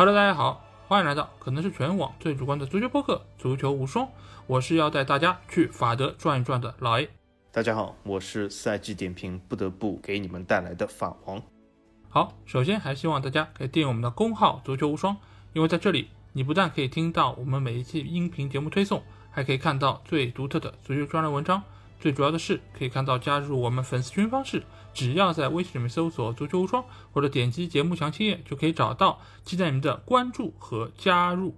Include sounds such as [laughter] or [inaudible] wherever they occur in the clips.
Hello，大家好，欢迎来到可能是全网最主观的足球播客《足球无双》，我是要带大家去法德转一转的老 A。大家好，我是赛季点评不得不给你们带来的法王。好，首先还希望大家可以订阅我们的公号“足球无双”，因为在这里你不但可以听到我们每一期音频节目推送，还可以看到最独特的足球专栏文章。最主要的是，可以看到加入我们粉丝群方式，只要在微信里面搜索“足球无双”或者点击节目详情页就可以找到，期待你们的关注和加入。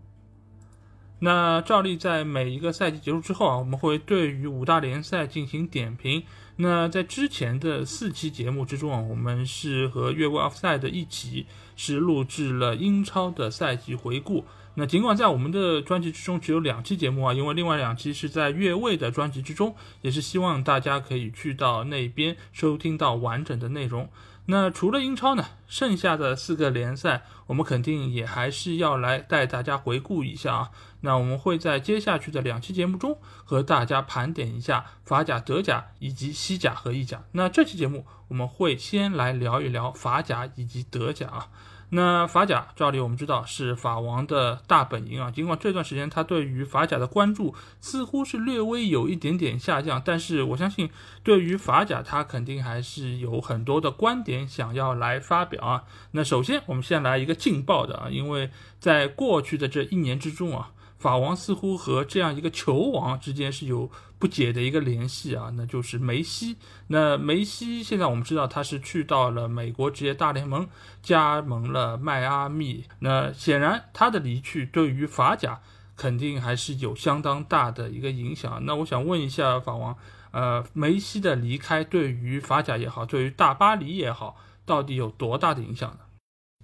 那照例在每一个赛季结束之后啊，我们会对于五大联赛进行点评。那在之前的四期节目之中啊，我们是和越位 offside 一起是录制了英超的赛季回顾。那尽管在我们的专辑之中只有两期节目啊，因为另外两期是在越位的专辑之中，也是希望大家可以去到那边收听到完整的内容。那除了英超呢，剩下的四个联赛，我们肯定也还是要来带大家回顾一下啊。那我们会在接下去的两期节目中和大家盘点一下法甲、德甲以及西甲和意甲。那这期节目我们会先来聊一聊法甲以及德甲啊。那法甲，照理我们知道是法王的大本营啊。尽管这段时间他对于法甲的关注似乎是略微有一点点下降，但是我相信对于法甲他肯定还是有很多的观点想要来发表啊。那首先我们先来一个劲爆的啊，因为在过去的这一年之中啊。法王似乎和这样一个球王之间是有不解的一个联系啊，那就是梅西。那梅西现在我们知道他是去到了美国职业大联盟，加盟了迈阿密。那显然他的离去对于法甲肯定还是有相当大的一个影响。那我想问一下法王，呃，梅西的离开对于法甲也好，对于大巴黎也好，到底有多大的影响呢？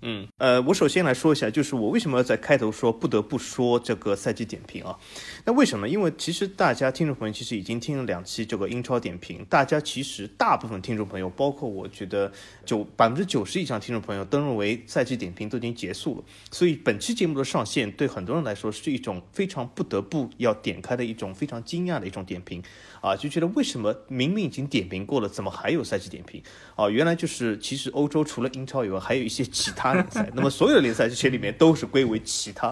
嗯，呃，我首先来说一下，就是我为什么要在开头说不得不说这个赛季点评啊？那为什么？因为其实大家听众朋友其实已经听了两期这个英超点评，大家其实大部分听众朋友，包括我觉得九百分之九十以上听众朋友都认为赛季点评都已经结束了，所以本期节目的上线对很多人来说是一种非常不得不要点开的一种非常惊讶的一种点评啊，就觉得为什么明明已经点评过了，怎么还有赛季点评啊？原来就是其实欧洲除了英超以外，还有一些其他。联赛，那么所有的联赛这些里面都是归为其他，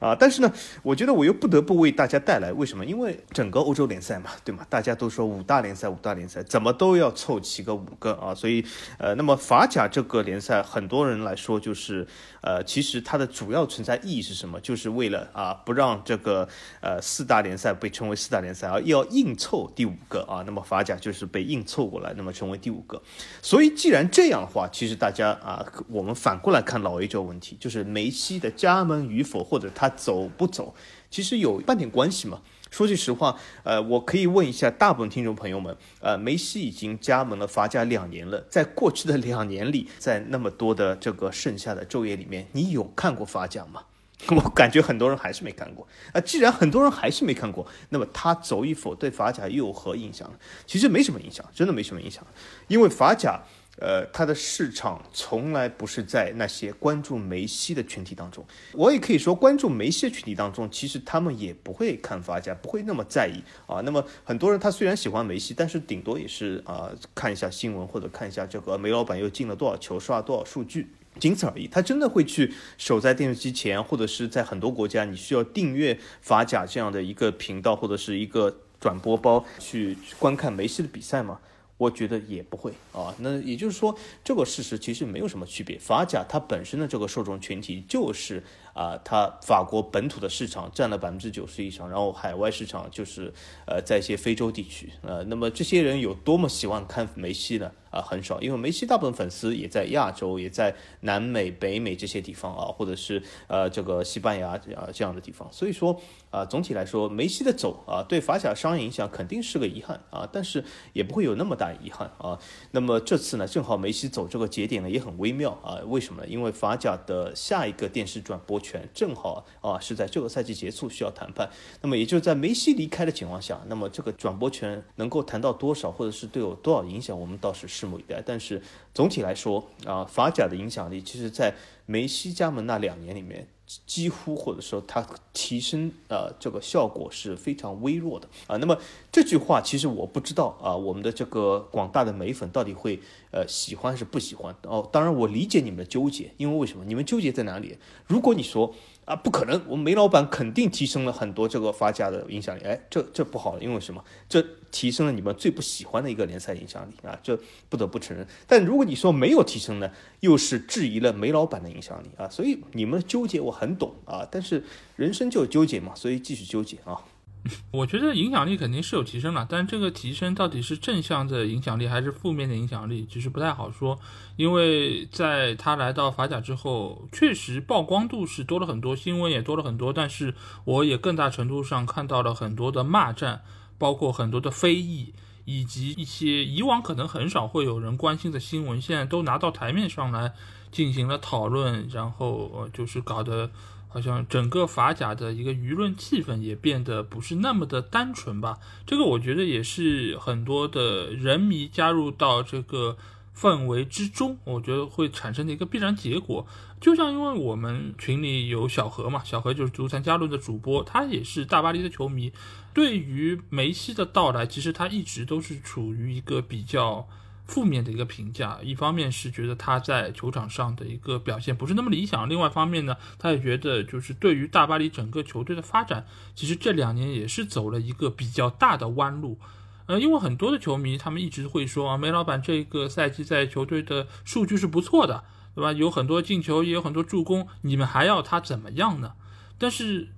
啊，但是呢，我觉得我又不得不为大家带来，为什么？因为整个欧洲联赛嘛，对吗？大家都说五大联赛，五大联赛怎么都要凑齐个五个啊，所以，呃，那么法甲这个联赛，很多人来说就是，呃，其实它的主要存在意义是什么？就是为了啊，不让这个呃四大联赛被称为四大联赛，而要硬凑第五个啊，那么法甲就是被硬凑过来，那么成为第五个。所以既然这样的话，其实大家啊，我们反过来看老 A 这个问题，就是梅西的加盟与否，或者他走不走，其实有半点关系嘛。说句实话，呃，我可以问一下大部分听众朋友们，呃，梅西已经加盟了法甲两年了，在过去的两年里，在那么多的这个剩下的昼夜里面，你有看过法甲吗？[laughs] 我感觉很多人还是没看过。啊，既然很多人还是没看过，那么他走与否对法甲又有何影响呢？其实没什么影响，真的没什么影响，因为法甲。呃，他的市场从来不是在那些关注梅西的群体当中。我也可以说，关注梅西的群体当中，其实他们也不会看法甲，不会那么在意啊。那么很多人他虽然喜欢梅西，但是顶多也是啊看一下新闻或者看一下这个梅老板又进了多少球，刷了多少数据，仅此而已。他真的会去守在电视机前，或者是在很多国家你需要订阅法甲这样的一个频道或者是一个转播包去观看梅西的比赛吗？我觉得也不会啊，那也就是说，这个事实其实没有什么区别。法甲它本身的这个受众群体就是啊，它法国本土的市场占了百分之九十以上，然后海外市场就是呃在一些非洲地区呃，那么这些人有多么喜欢看梅西呢？啊，很少，因为梅西大部分粉丝也在亚洲，也在南美、北美这些地方啊，或者是呃这个西班牙啊这样的地方，所以说啊，总体来说，梅西的走啊，对法甲商业影响肯定是个遗憾啊，但是也不会有那么大遗憾啊。那么这次呢，正好梅西走这个节点呢，也很微妙啊。为什么呢？因为法甲的下一个电视转播权正好啊是在这个赛季结束需要谈判，那么也就在梅西离开的情况下，那么这个转播权能够谈到多少，或者是对有多少影响，我们倒是。拭目以待，但是总体来说啊，法甲的影响力，其实在梅西加盟那两年里面，几乎或者说它提升呃这个效果是非常微弱的啊。那么这句话其实我不知道啊，我们的这个广大的美粉到底会呃喜欢是不喜欢哦。当然我理解你们的纠结，因为为什么？你们纠结在哪里？如果你说。啊，不可能！我们煤老板肯定提升了很多这个发家的影响力。哎，这这不好，因为什么？这提升了你们最不喜欢的一个联赛影响力啊！这不得不承认。但如果你说没有提升呢，又是质疑了煤老板的影响力啊！所以你们纠结我很懂啊，但是人生就纠结嘛，所以继续纠结啊。[laughs] 我觉得影响力肯定是有提升了，但这个提升到底是正向的影响力还是负面的影响力，其实不太好说。因为在他来到法甲之后，确实曝光度是多了很多，新闻也多了很多，但是我也更大程度上看到了很多的骂战，包括很多的非议，以及一些以往可能很少会有人关心的新闻，现在都拿到台面上来进行了讨论，然后呃，就是搞得。好像整个法甲的一个舆论气氛也变得不是那么的单纯吧？这个我觉得也是很多的人迷加入到这个氛围之中，我觉得会产生的一个必然结果。就像因为我们群里有小何嘛，小何就是足坛加论的主播，他也是大巴黎的球迷，对于梅西的到来，其实他一直都是处于一个比较。负面的一个评价，一方面是觉得他在球场上的一个表现不是那么理想，另外一方面呢，他也觉得就是对于大巴黎整个球队的发展，其实这两年也是走了一个比较大的弯路。呃，因为很多的球迷他们一直会说啊，梅老板这个赛季在球队的数据是不错的，对吧？有很多进球，也有很多助攻，你们还要他怎么样呢？但是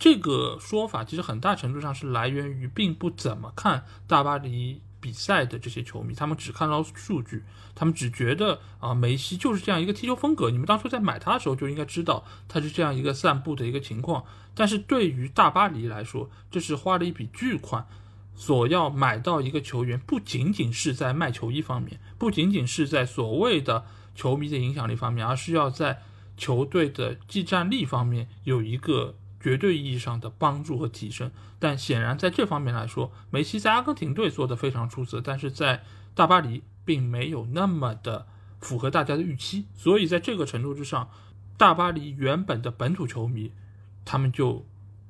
这个说法其实很大程度上是来源于并不怎么看大巴黎。比赛的这些球迷，他们只看到数据，他们只觉得啊，梅西就是这样一个踢球风格。你们当初在买他的时候就应该知道他是这样一个散步的一个情况。但是对于大巴黎来说，这是花了一笔巨款，所要买到一个球员，不仅仅是在卖球衣方面，不仅仅是在所谓的球迷的影响力方面，而是要在球队的技战力方面有一个。绝对意义上的帮助和提升，但显然在这方面来说，梅西在阿根廷队做得非常出色，但是在大巴黎并没有那么的符合大家的预期，所以在这个程度之上，大巴黎原本的本土球迷，他们就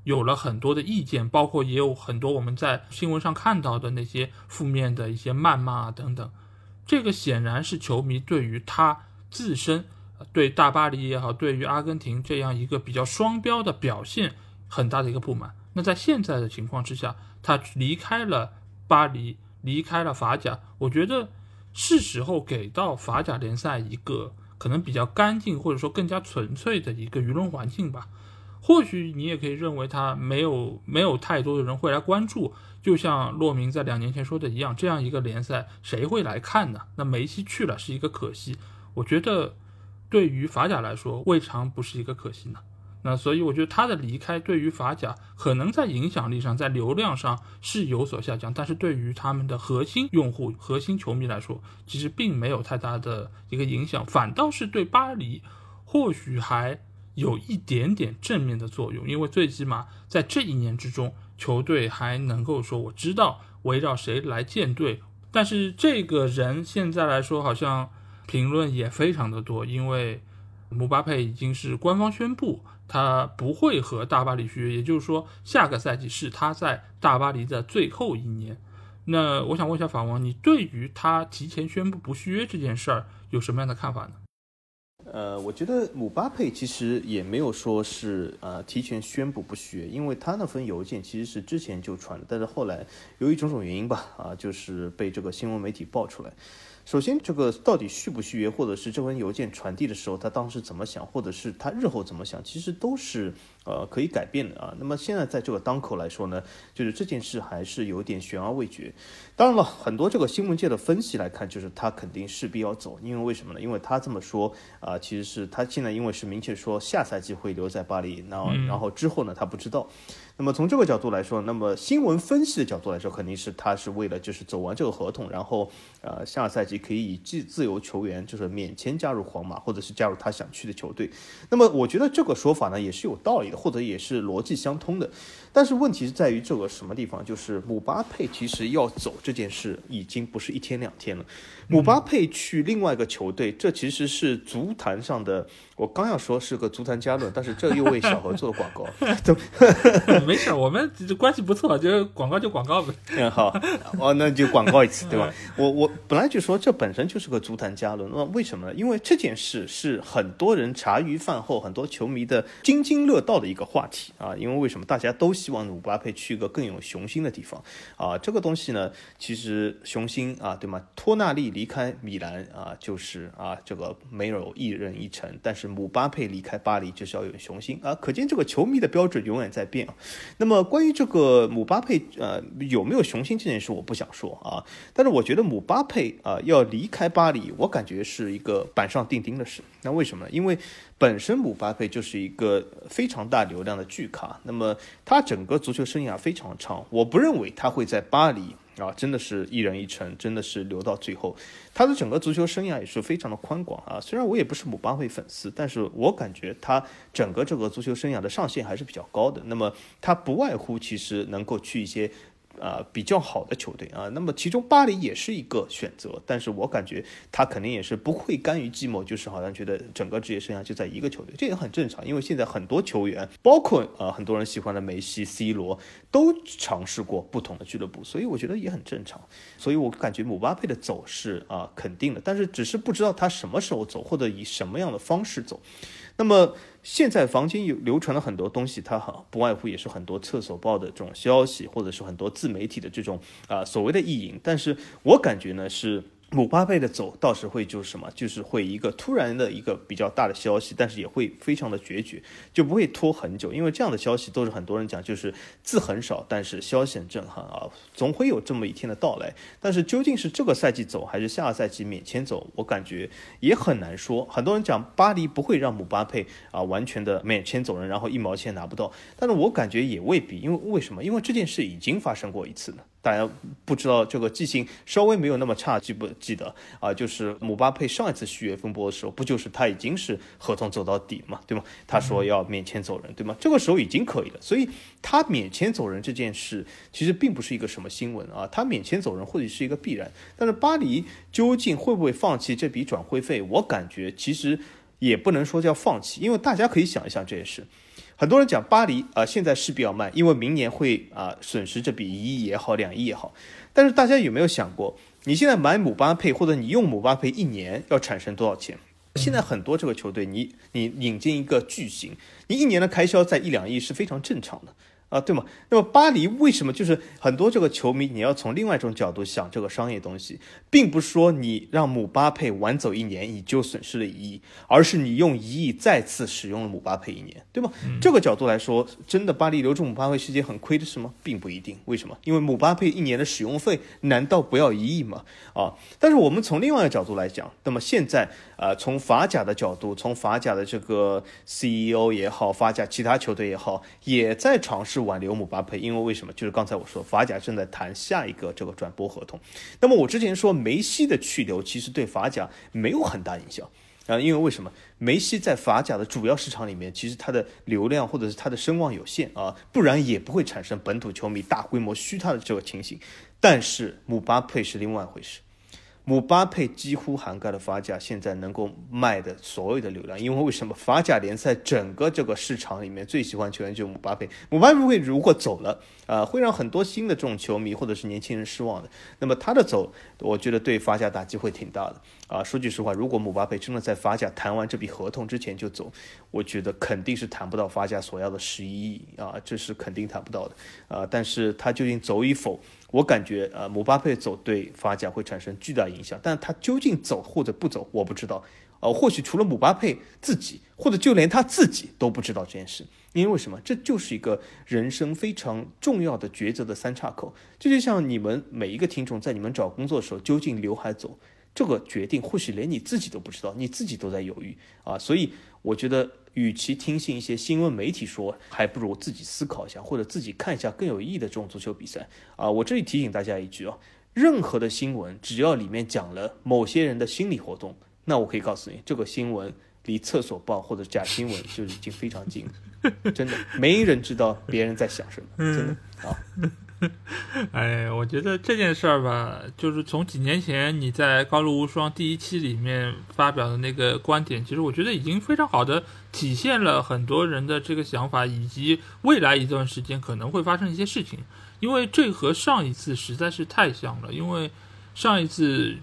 有了很多的意见，包括也有很多我们在新闻上看到的那些负面的一些谩骂啊等等，这个显然是球迷对于他自身。对大巴黎也好，对于阿根廷这样一个比较双标的表现，很大的一个不满。那在现在的情况之下，他离开了巴黎，离开了法甲，我觉得是时候给到法甲联赛一个可能比较干净或者说更加纯粹的一个舆论环境吧。或许你也可以认为他没有没有太多的人会来关注，就像洛明在两年前说的一样，这样一个联赛谁会来看呢？那梅西去了是一个可惜，我觉得。对于法甲来说，未尝不是一个可惜呢。那所以我觉得他的离开对于法甲可能在影响力上、在流量上是有所下降，但是对于他们的核心用户、核心球迷来说，其实并没有太大的一个影响，反倒是对巴黎或许还有一点点正面的作用，因为最起码在这一年之中，球队还能够说我知道围绕谁来建队。但是这个人现在来说好像。评论也非常的多，因为姆巴佩已经是官方宣布他不会和大巴黎续约，也就是说下个赛季是他在大巴黎的最后一年。那我想问一下法王，你对于他提前宣布不续约这件事儿有什么样的看法呢？呃，我觉得姆巴佩其实也没有说是呃提前宣布不续约，因为他那封邮件其实是之前就传的，但是后来由于种种原因吧，啊，就是被这个新闻媒体爆出来。首先，这个到底续不续约，或者是这封邮件传递的时候，他当时怎么想，或者是他日后怎么想，其实都是呃可以改变的啊。那么现在在这个当口来说呢，就是这件事还是有点悬而未决。当然了，很多这个新闻界的分析来看，就是他肯定势必要走，因为为什么呢？因为他这么说啊，其实是他现在因为是明确说下赛季会留在巴黎，然后然后之后呢，他不知道。那么从这个角度来说，那么新闻分析的角度来说，肯定是他是为了就是走完这个合同，然后呃下赛季可以以自自由球员就是免签加入皇马，或者是加入他想去的球队。那么我觉得这个说法呢也是有道理的，或者也是逻辑相通的。但是问题是在于这个什么地方？就是姆巴佩其实要走这件事已经不是一天两天了。姆巴佩去另外一个球队，这其实是足坛上的。我刚要说是个足坛加论，但是这又为小何做了广告。[laughs] [laughs] 没事，我们关系不错，就广告就广告呗。嗯，好，哦，那就广告一次，[laughs] 对吧？我我本来就说这本身就是个足坛加论，那为什么呢？因为这件事是很多人茶余饭后，很多球迷的津津乐道的一个话题啊。因为为什么大家都希望姆巴佩去一个更有雄心的地方啊？这个东西呢，其实雄心啊，对吗？托纳利离开米兰啊，就是啊，这个没有一人一城，但是。姆巴佩离开巴黎就是要有雄心啊，可见这个球迷的标准永远在变啊。那么关于这个姆巴佩呃有没有雄心这件事，我不想说啊。但是我觉得姆巴佩啊要离开巴黎，我感觉是一个板上钉钉的事。那为什么呢？因为本身姆巴佩就是一个非常大流量的巨咖，那么他整个足球生涯非常长，我不认为他会在巴黎。啊，真的是一人一城，真的是留到最后。他的整个足球生涯也是非常的宽广啊。虽然我也不是姆巴佩粉丝，但是我感觉他整个这个足球生涯的上限还是比较高的。那么他不外乎其实能够去一些。啊，比较好的球队啊，那么其中巴黎也是一个选择，但是我感觉他肯定也是不会甘于寂寞，就是好像觉得整个职业生涯就在一个球队，这也很正常，因为现在很多球员，包括呃很多人喜欢的梅西、C 罗，都尝试过不同的俱乐部，所以我觉得也很正常，所以我感觉姆巴佩的走势啊肯定的，但是只是不知道他什么时候走，或者以什么样的方式走，那么。现在房间有流传了很多东西，它好不外乎也是很多厕所报的这种消息，或者是很多自媒体的这种啊所谓的意淫，但是我感觉呢是。姆巴佩的走倒是会就是什么，就是会一个突然的一个比较大的消息，但是也会非常的决绝，就不会拖很久，因为这样的消息都是很多人讲，就是字很少，但是消息很震撼啊，总会有这么一天的到来。但是究竟是这个赛季走还是下个赛季免签走，我感觉也很难说。很多人讲巴黎不会让姆巴佩啊完全的免签走人，然后一毛钱拿不到，但是我感觉也未必，因为为什么？因为这件事已经发生过一次了。大家不知道这个记性稍微没有那么差，记不记得啊？就是姆巴佩上一次续约风波的时候，不就是他已经是合同走到底嘛，对吗？他说要免签走人，对吗？这个时候已经可以了，所以他免签走人这件事其实并不是一个什么新闻啊。他免签走人或许是一个必然，但是巴黎究竟会不会放弃这笔转会费？我感觉其实也不能说叫放弃，因为大家可以想一想这件事。很多人讲巴黎啊，现在势必要卖，因为明年会啊损失这笔一亿也好，两亿也好。但是大家有没有想过，你现在买姆巴佩或者你用姆巴佩一年要产生多少钱？[laughs] 现在很多这个球队，你你引进一个巨星，你一年的开销在一两亿是非常正常的。啊，对吗？那么巴黎为什么就是很多这个球迷？你要从另外一种角度想这个商业东西，并不是说你让姆巴佩晚走一年你就损失了一亿，而是你用一亿再次使用了姆巴佩一年，对吗？这个角度来说，真的巴黎留住姆巴佩是件很亏的事吗？并不一定。为什么？因为姆巴佩一年的使用费难道不要一亿吗？啊！但是我们从另外一个角度来讲，那么现在啊，从法甲的角度，从法甲的这个 CEO 也好，法甲其他球队也好，也在尝试。挽留姆巴佩，因为为什么？就是刚才我说，法甲正在谈下一个这个转播合同。那么我之前说梅西的去留，其实对法甲没有很大影响啊，因为为什么？梅西在法甲的主要市场里面，其实他的流量或者是他的声望有限啊，不然也不会产生本土球迷大规模嘘他的这个情形。但是姆巴佩是另外一回事。姆巴佩几乎涵盖了法甲现在能够卖的所有的流量，因为为什么法甲联赛整个这个市场里面最喜欢球员就是姆巴佩，姆巴佩如果走了，啊，会让很多新的这种球迷或者是年轻人失望的。那么他的走，我觉得对法甲打击会挺大的。啊，说句实话，如果姆巴佩真的在法甲谈完这笔合同之前就走，我觉得肯定是谈不到法甲所要的十一亿啊，这是肯定谈不到的。啊，但是他究竟走与否？我感觉，呃，姆巴佩走对法甲会产生巨大影响，但他究竟走或者不走，我不知道。呃，或许除了姆巴佩自己，或者就连他自己都不知道这件事。因为为什么？这就是一个人生非常重要的抉择的三岔口。这就像你们每一个听众在你们找工作的时候，究竟刘海走，这个决定或许连你自己都不知道，你自己都在犹豫啊。所以我觉得。与其听信一些新闻媒体说，还不如自己思考一下，或者自己看一下更有意义的这种足球比赛啊！我这里提醒大家一句啊，任何的新闻，只要里面讲了某些人的心理活动，那我可以告诉你，这个新闻离厕所报或者假新闻就已经非常近了，真的没人知道别人在想什么，真的啊。[laughs] 哎，我觉得这件事儿吧，就是从几年前你在《高露无双》第一期里面发表的那个观点，其实我觉得已经非常好的体现了很多人的这个想法，以及未来一段时间可能会发生一些事情。因为这和上一次实在是太像了，因为上一次。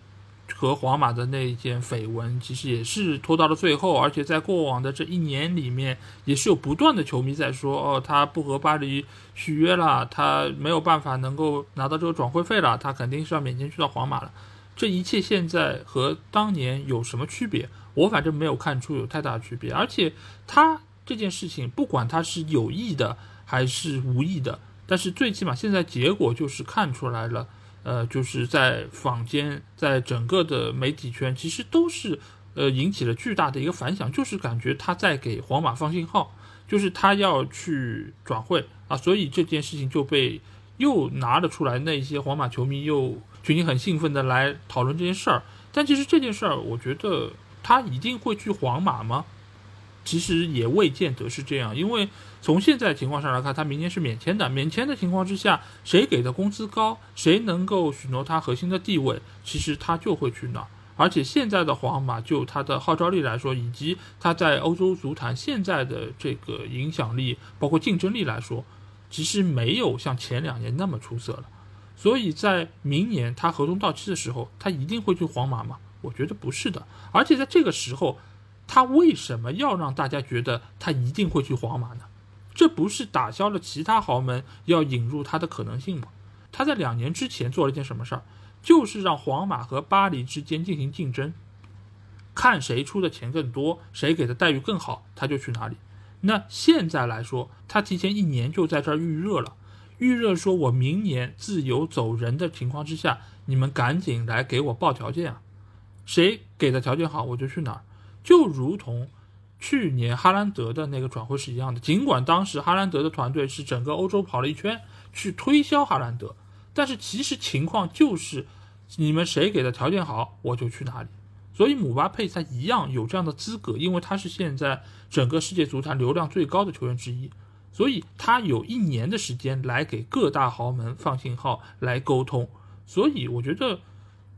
和皇马的那一件绯闻，其实也是拖到了最后，而且在过往的这一年里面，也是有不断的球迷在说，哦，他不和巴黎续约了，他没有办法能够拿到这个转会费了，他肯定是要免签去到皇马了。这一切现在和当年有什么区别？我反正没有看出有太大的区别。而且他这件事情，不管他是有意的还是无意的，但是最起码现在结果就是看出来了。呃，就是在坊间，在整个的媒体圈，其实都是呃引起了巨大的一个反响，就是感觉他在给皇马放信号，就是他要去转会啊，所以这件事情就被又拿了出来，那些皇马球迷又群情很兴奋的来讨论这件事儿。但其实这件事儿，我觉得他一定会去皇马吗？其实也未见得是这样，因为从现在情况上来看，他明年是免签的。免签的情况之下，谁给的工资高，谁能够许诺他核心的地位，其实他就会去那。而且现在的皇马，就他的号召力来说，以及他在欧洲足坛现在的这个影响力，包括竞争力来说，其实没有像前两年那么出色了。所以在明年他合同到期的时候，他一定会去皇马吗？我觉得不是的。而且在这个时候。他为什么要让大家觉得他一定会去皇马呢？这不是打消了其他豪门要引入他的可能性吗？他在两年之前做了一件什么事儿？就是让皇马和巴黎之间进行竞争，看谁出的钱更多，谁给的待遇更好，他就去哪里。那现在来说，他提前一年就在这儿预热了，预热说我明年自由走人的情况之下，你们赶紧来给我报条件啊，谁给的条件好，我就去哪儿。就如同去年哈兰德的那个转会是一样的，尽管当时哈兰德的团队是整个欧洲跑了一圈去推销哈兰德，但是其实情况就是你们谁给的条件好，我就去哪里。所以姆巴佩他一样有这样的资格，因为他是现在整个世界足坛流量最高的球员之一，所以他有一年的时间来给各大豪门放信号来沟通。所以我觉得。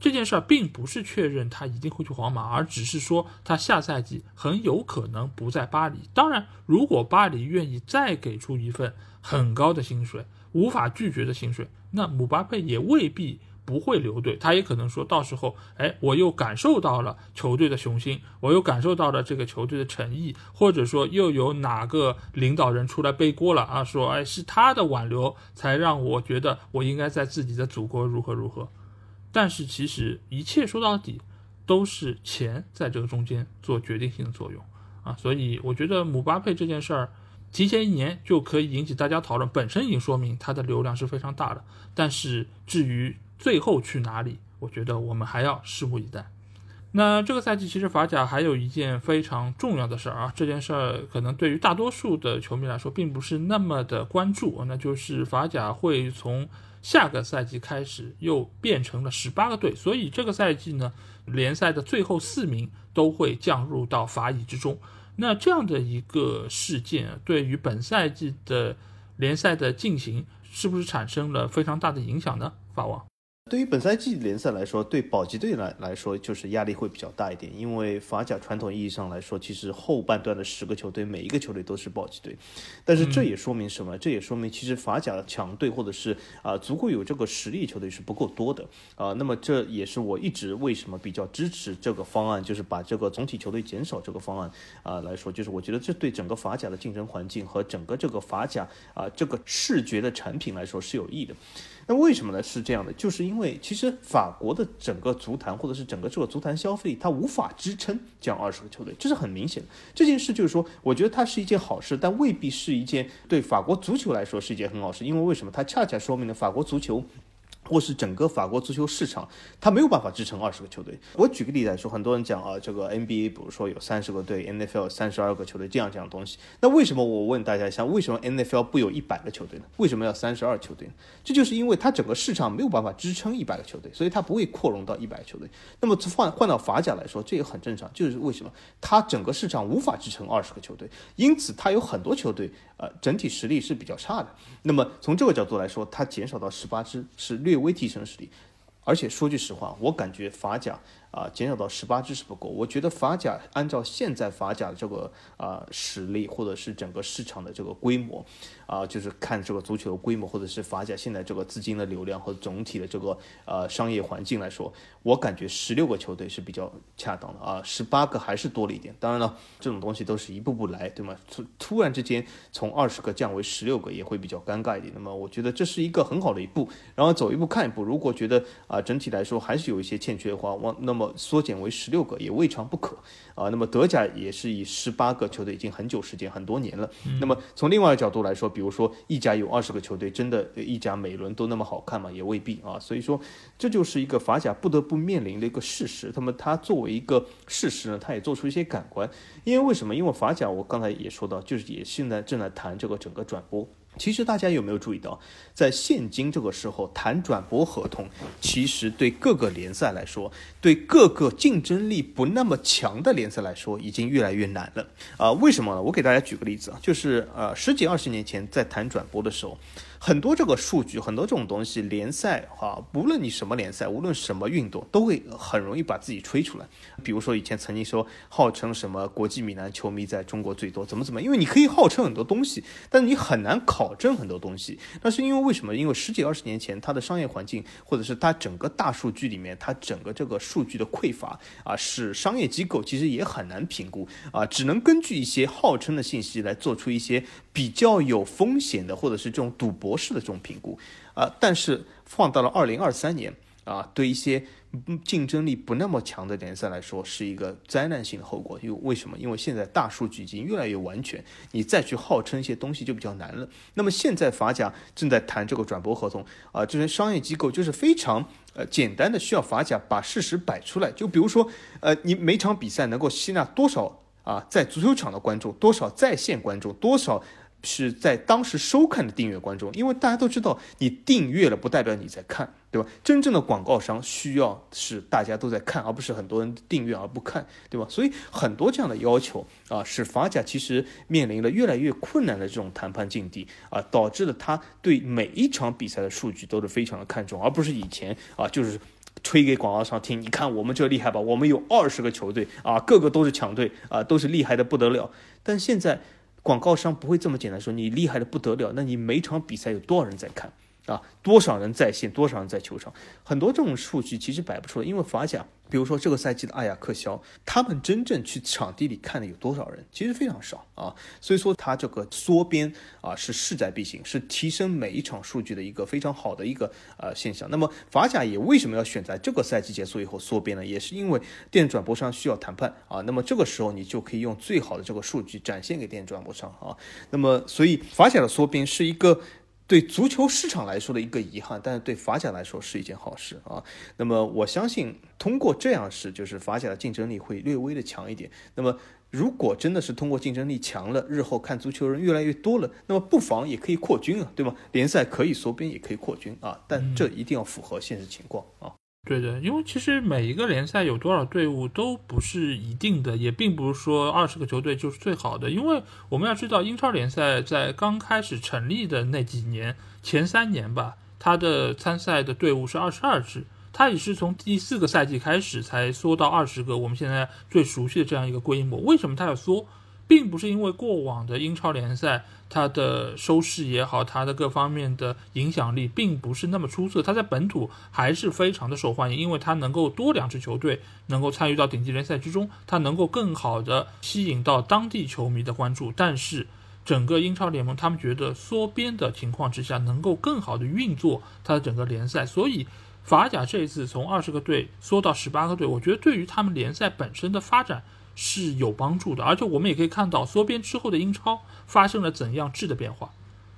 这件事儿并不是确认他一定会去皇马，而只是说他下赛季很有可能不在巴黎。当然，如果巴黎愿意再给出一份很高的薪水，无法拒绝的薪水，那姆巴佩也未必不会留队。他也可能说到时候，哎，我又感受到了球队的雄心，我又感受到了这个球队的诚意，或者说又有哪个领导人出来背锅了啊？说，哎，是他的挽留才让我觉得我应该在自己的祖国如何如何。但是其实一切说到底，都是钱在这个中间做决定性的作用啊，所以我觉得姆巴佩这件事儿提前一年就可以引起大家讨论，本身已经说明它的流量是非常大的。但是至于最后去哪里，我觉得我们还要拭目以待。那这个赛季其实法甲还有一件非常重要的事儿啊，这件事儿可能对于大多数的球迷来说并不是那么的关注，那就是法甲会从。下个赛季开始又变成了十八个队，所以这个赛季呢，联赛的最后四名都会降入到法乙之中。那这样的一个事件，对于本赛季的联赛的进行，是不是产生了非常大的影响呢？法王。对于本赛季联赛来说，对保级队来来说，就是压力会比较大一点。因为法甲传统意义上来说，其实后半段的十个球队，每一个球队都是保级队。但是这也说明什么？这也说明其实法甲的强队或者是啊足够有这个实力球队是不够多的啊。那么这也是我一直为什么比较支持这个方案，就是把这个总体球队减少这个方案啊来说，就是我觉得这对整个法甲的竞争环境和整个这个法甲啊这个视觉的产品来说是有益的。那为什么呢？是这样的，就是因为其实法国的整个足坛或者是整个这个足坛消费，它无法支撑这样二十个球队，这是很明显的。这件事就是说，我觉得它是一件好事，但未必是一件对法国足球来说是一件很好事。因为为什么？它恰恰说明了法国足球。或是整个法国足球市场，它没有办法支撑二十个球队。我举个例子来说，很多人讲啊，这个 NBA 比如说有三十个队，NFL 三十二个球队这样这样东西。那为什么我问大家，一下为什么 NFL 不有一百个球队呢？为什么要三十二球队呢？这就是因为它整个市场没有办法支撑一百个球队，所以它不会扩容到一百个球队。那么换换到法甲来说，这也很正常，就是为什么它整个市场无法支撑二十个球队，因此它有很多球队呃整体实力是比较差的。那么从这个角度来说，它减少到十八支是略微提升实力，而且说句实话，我感觉法甲啊减少到十八支是不够。我觉得法甲按照现在法甲的这个啊实力，或者是整个市场的这个规模。啊，就是看这个足球的规模，或者是法甲现在这个资金的流量和总体的这个呃商业环境来说，我感觉十六个球队是比较恰当的啊，十八个还是多了一点。当然了，这种东西都是一步步来，对吗？突突然之间从二十个降为十六个也会比较尴尬一点。那么我觉得这是一个很好的一步，然后走一步看一步。如果觉得啊整体来说还是有一些欠缺的话，往那么缩减为十六个也未尝不可啊。那么德甲也是以十八个球队已经很久时间很多年了。那么从另外一个角度来说，比比如说意甲有二十个球队，真的意甲每轮都那么好看吗？也未必啊。所以说，这就是一个法甲不得不面临的一个事实。那么它作为一个事实呢，它也做出一些感官。因为为什么？因为法甲我刚才也说到，就是也现在正在谈这个整个转播。其实大家有没有注意到，在现今这个时候谈转播合同，其实对各个联赛来说，对各个竞争力不那么强的联赛来说，已经越来越难了啊？为什么呢？我给大家举个例子啊，就是呃十几二十年前在谈转播的时候。很多这个数据，很多这种东西，联赛哈，无论你什么联赛，无论什么运动，都会很容易把自己吹出来。比如说以前曾经说，号称什么国际米兰球迷在中国最多，怎么怎么，因为你可以号称很多东西，但是你很难考证很多东西。那是因为为什么？因为十几二十年前，它的商业环境，或者是它整个大数据里面，它整个这个数据的匮乏啊，使商业机构其实也很难评估啊，只能根据一些号称的信息来做出一些比较有风险的，或者是这种赌博。模式的这种评估啊，但是放到了二零二三年啊，对一些竞争力不那么强的联赛来说，是一个灾难性的后果。因为为什么？因为现在大数据已经越来越完全，你再去号称一些东西就比较难了。那么现在法甲正在谈这个转播合同啊，这些商业机构就是非常呃简单的需要法甲把事实摆出来。就比如说呃，你每场比赛能够吸纳多少啊，在足球场的观众，多少在线观众，多少。是在当时收看的订阅观众，因为大家都知道，你订阅了不代表你在看，对吧？真正的广告商需要是大家都在看，而不是很多人订阅而不看，对吧？所以很多这样的要求啊，使法甲其实面临了越来越困难的这种谈判境地啊，导致了他对每一场比赛的数据都是非常的看重，而不是以前啊，就是吹给广告商听，你看我们这厉害吧，我们有二十个球队啊，个个都是强队啊，都是厉害的不得了，但现在。广告商不会这么简单说，你厉害的不得了，那你每场比赛有多少人在看？啊？多少人在线，多少人在球场？很多这种数据其实摆不出来，因为法甲，比如说这个赛季的阿雅克肖，他们真正去场地里看的有多少人？其实非常少啊。所以说，它这个缩编啊是势在必行，是提升每一场数据的一个非常好的一个呃现象。那么法甲也为什么要选在这个赛季结束以后缩编呢？也是因为电转播商需要谈判啊。那么这个时候你就可以用最好的这个数据展现给电转播商啊。那么所以法甲的缩编是一个。对足球市场来说的一个遗憾，但是对法甲来说是一件好事啊。那么我相信，通过这样是，就是法甲的竞争力会略微的强一点。那么如果真的是通过竞争力强了，日后看足球人越来越多了，那么不妨也可以扩军啊，对吗？联赛可以缩编，也可以扩军啊，但这一定要符合现实情况啊。对的，因为其实每一个联赛有多少队伍都不是一定的，也并不是说二十个球队就是最好的。因为我们要知道，英超联赛在刚开始成立的那几年，前三年吧，它的参赛的队伍是二十二支，它也是从第四个赛季开始才缩到二十个，我们现在最熟悉的这样一个规模。为什么它要缩？并不是因为过往的英超联赛它的收视也好，它的各方面的影响力并不是那么出色，它在本土还是非常的受欢迎，因为它能够多两支球队能够参与到顶级联赛之中，它能够更好的吸引到当地球迷的关注。但是整个英超联盟他们觉得缩编的情况之下，能够更好的运作它的整个联赛，所以法甲这一次从二十个队缩到十八个队，我觉得对于他们联赛本身的发展。是有帮助的，而且我们也可以看到缩编之后的英超发生了怎样质的变化。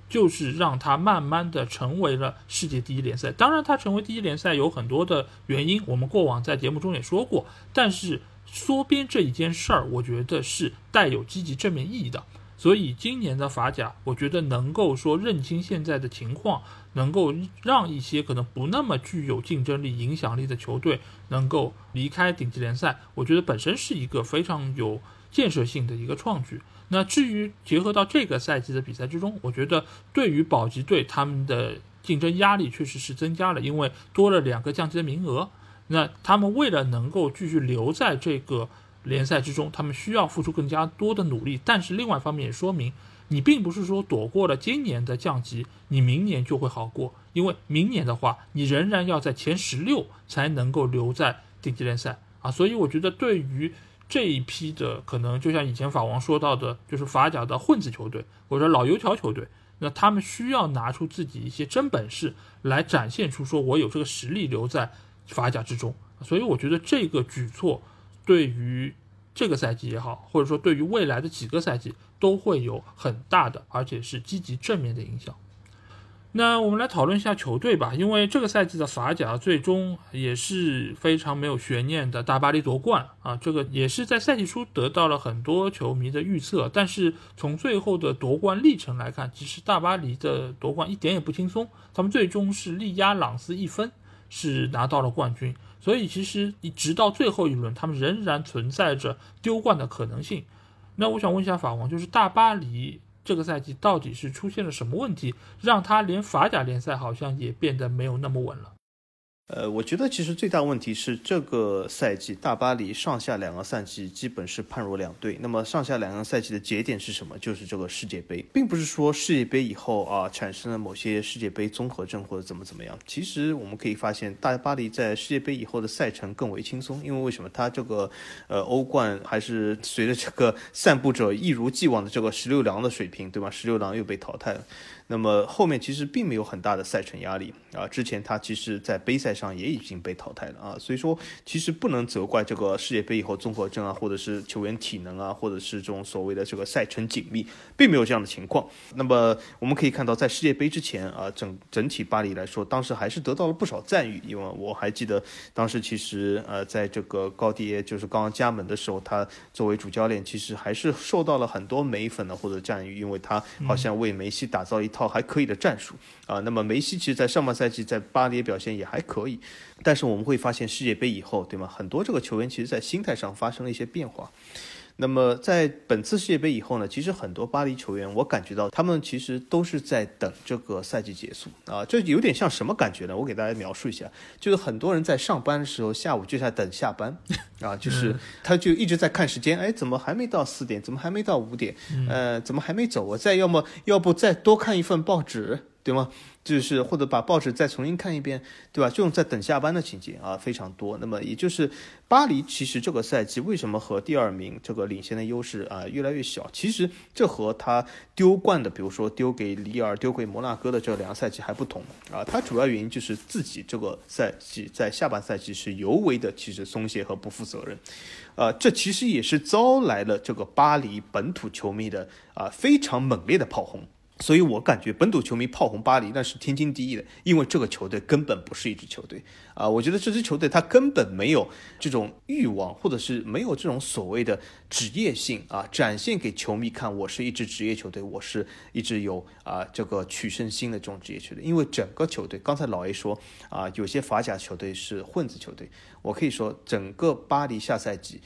就是让它慢慢的成为了世界第一联赛。当然，它成为第一联赛有很多的原因，我们过往在节目中也说过。但是缩编这一件事儿，我觉得是带有积极正面意义的。所以今年的法甲，我觉得能够说认清现在的情况，能够让一些可能不那么具有竞争力、影响力的球队能够离开顶级联赛，我觉得本身是一个非常有建设性的一个创举。那至于结合到这个赛季的比赛之中，我觉得对于保级队他们的竞争压力确实是增加了，因为多了两个降级的名额。那他们为了能够继续留在这个。联赛之中，他们需要付出更加多的努力，但是另外一方面也说明，你并不是说躲过了今年的降级，你明年就会好过，因为明年的话，你仍然要在前十六才能够留在顶级联赛啊。所以我觉得，对于这一批的可能，就像以前法王说到的，就是法甲的混子球队或者老油条球队，那他们需要拿出自己一些真本事来展现出，说我有这个实力留在法甲之中。所以我觉得这个举措。对于这个赛季也好，或者说对于未来的几个赛季，都会有很大的，而且是积极正面的影响。那我们来讨论一下球队吧，因为这个赛季的法甲最终也是非常没有悬念的，大巴黎夺冠啊，这个也是在赛季初得到了很多球迷的预测。但是从最后的夺冠历程来看，其实大巴黎的夺冠一点也不轻松，他们最终是力压朗斯一分，是拿到了冠军。所以其实一直到最后一轮，他们仍然存在着丢冠的可能性。那我想问一下法王，就是大巴黎这个赛季到底是出现了什么问题，让他连法甲联赛好像也变得没有那么稳了？呃，我觉得其实最大问题是这个赛季大巴黎上下两个赛季基本是判若两队。那么上下两个赛季的节点是什么？就是这个世界杯，并不是说世界杯以后啊产生了某些世界杯综合症或者怎么怎么样。其实我们可以发现，大巴黎在世界杯以后的赛程更为轻松，因为为什么？他这个呃欧冠还是随着这个散布者一如既往的这个十六郎的水平，对吧？十六郎又被淘汰了。那么后面其实并没有很大的赛程压力啊，之前他其实在杯赛上也已经被淘汰了啊，所以说其实不能责怪这个世界杯以后综合症啊，或者是球员体能啊，或者是这种所谓的这个赛程紧密，并没有这样的情况。那么我们可以看到，在世界杯之前啊，整整体巴黎来说，当时还是得到了不少赞誉，因为我还记得当时其实呃，在这个高迪就是刚刚加盟的时候，他作为主教练，其实还是受到了很多美粉的或者赞誉，因为他好像为梅西打造一。套还可以的战术啊，那么梅西其实，在上半赛季在巴黎表现也还可以，但是我们会发现世界杯以后，对吗？很多这个球员其实，在心态上发生了一些变化。那么在本次世界杯以后呢，其实很多巴黎球员，我感觉到他们其实都是在等这个赛季结束啊，这有点像什么感觉呢？我给大家描述一下，就是很多人在上班的时候，下午就在等下班啊，[laughs] 就是他就一直在看时间，哎，怎么还没到四点？怎么还没到五点？呃，怎么还没走？我再要么要不再多看一份报纸，对吗？就是或者把报纸再重新看一遍，对吧？这种在等下班的情节啊非常多。那么也就是巴黎其实这个赛季为什么和第二名这个领先的优势啊越来越小？其实这和他丢冠的，比如说丢给里尔、丢给摩纳哥的这两个赛季还不同啊。它主要原因就是自己这个赛季在下半赛季是尤为的其实松懈和不负责任，呃，这其实也是招来了这个巴黎本土球迷的啊非常猛烈的炮轰。所以我感觉本土球迷炮轰巴黎那是天经地义的，因为这个球队根本不是一支球队啊！我觉得这支球队他根本没有这种欲望，或者是没有这种所谓的职业性啊，展现给球迷看，我是一支职业球队，我是一支有啊这个取胜心的这种职业球队。因为整个球队，刚才老 A 说啊，有些法甲球队是混子球队，我可以说整个巴黎下赛季。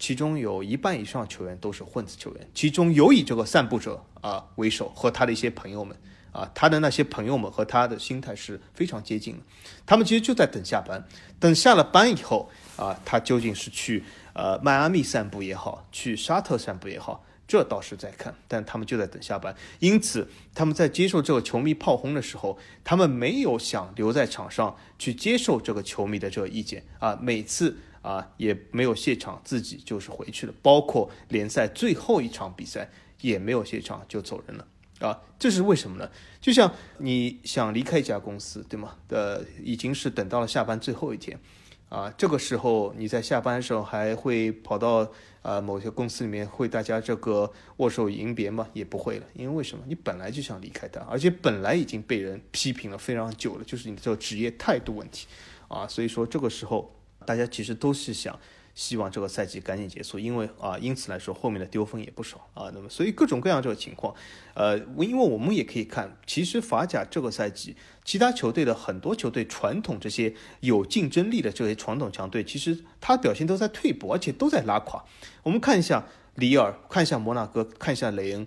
其中有一半以上球员都是混子球员，其中有以这个散步者啊为首，和他的一些朋友们啊，他的那些朋友们和他的心态是非常接近的。他们其实就在等下班，等下了班以后啊，他究竟是去呃迈阿密散步也好，去沙特散步也好，这倒是在看，但他们就在等下班。因此，他们在接受这个球迷炮轰的时候，他们没有想留在场上去接受这个球迷的这个意见啊，每次。啊，也没有谢场，自己就是回去了。包括联赛最后一场比赛也没有谢场就走人了。啊，这是为什么呢？就像你想离开一家公司，对吗？呃，已经是等到了下班最后一天，啊，这个时候你在下班的时候还会跑到啊某些公司里面会大家这个握手迎别吗？也不会了，因为为什么？你本来就想离开他，而且本来已经被人批评了非常久了，就是你的这个职业态度问题啊，所以说这个时候大家其实都是想。希望这个赛季赶紧结束，因为啊，因此来说后面的丢分也不少啊。那么，所以各种各样这个情况，呃，因为我们也可以看，其实法甲这个赛季，其他球队的很多球队，传统这些有竞争力的这些传统强队，其实他表现都在退步，而且都在拉垮。我们看一下里尔，看一下摩纳哥，看一下雷恩，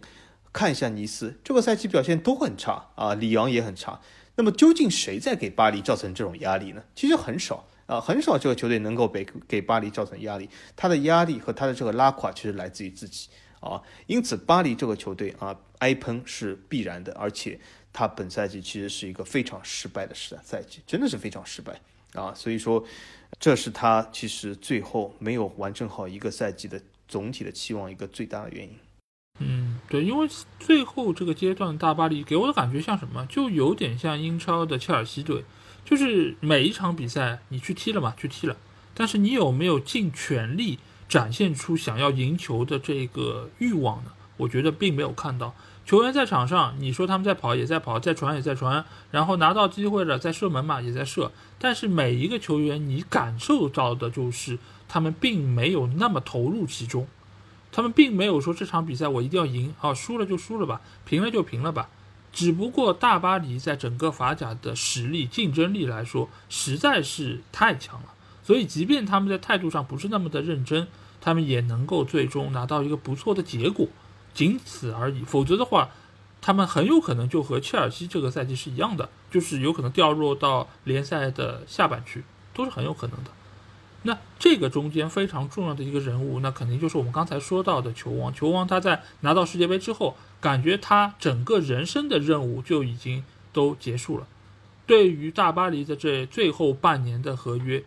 看一下尼斯，这个赛季表现都很差啊，里昂也很差。那么究竟谁在给巴黎造成这种压力呢？其实很少。啊，很少这个球队能够给给巴黎造成压力，他的压力和他的这个拉垮其实来自于自己啊，因此巴黎这个球队啊挨喷是必然的，而且他本赛季其实是一个非常失败的赛赛季，真的是非常失败啊，所以说这是他其实最后没有完成好一个赛季的总体的期望一个最大的原因。嗯，对，因为最后这个阶段大巴黎给我的感觉像什么，就有点像英超的切尔西队。就是每一场比赛你去踢了嘛，去踢了，但是你有没有尽全力展现出想要赢球的这个欲望呢？我觉得并没有看到球员在场上，你说他们在跑也在跑，在传也在传，然后拿到机会了在射门嘛也在射，但是每一个球员你感受到的就是他们并没有那么投入其中，他们并没有说这场比赛我一定要赢，啊，输了就输了吧，平了就平了吧。只不过大巴黎在整个法甲的实力、竞争力来说，实在是太强了。所以，即便他们在态度上不是那么的认真，他们也能够最终拿到一个不错的结果，仅此而已。否则的话，他们很有可能就和切尔西这个赛季是一样的，就是有可能掉落到联赛的下半区，都是很有可能的。那这个中间非常重要的一个人物，那肯定就是我们刚才说到的球王。球王他在拿到世界杯之后，感觉他整个人生的任务就已经都结束了。对于大巴黎的这最后半年的合约，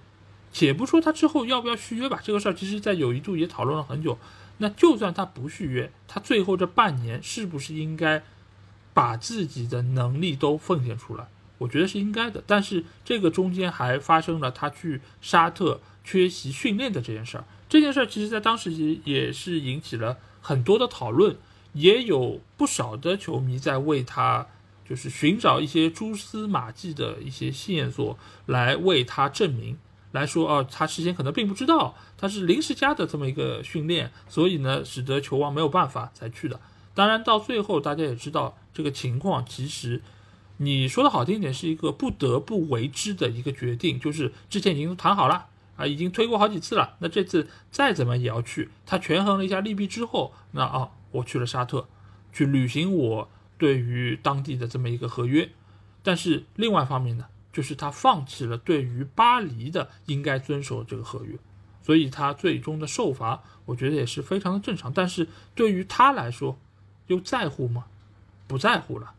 且不说他之后要不要续约吧，这个事儿其实在有一度也讨论了很久。那就算他不续约，他最后这半年是不是应该把自己的能力都奉献出来？我觉得是应该的。但是这个中间还发生了他去沙特。缺席训练的这件事儿，这件事儿其实在当时也也是引起了很多的讨论，也有不少的球迷在为他就是寻找一些蛛丝马迹的一些线索来为他证明，来说哦，他事先可能并不知道他是临时加的这么一个训练，所以呢，使得球王没有办法才去的。当然到最后大家也知道这个情况，其实你说的好听点是一个不得不为之的一个决定，就是之前已经谈好了。啊，已经推过好几次了。那这次再怎么也要去。他权衡了一下利弊之后，那啊，我去了沙特，去履行我对于当地的这么一个合约。但是另外一方面呢，就是他放弃了对于巴黎的应该遵守这个合约，所以他最终的受罚，我觉得也是非常的正常。但是对于他来说，又在乎吗？不在乎了。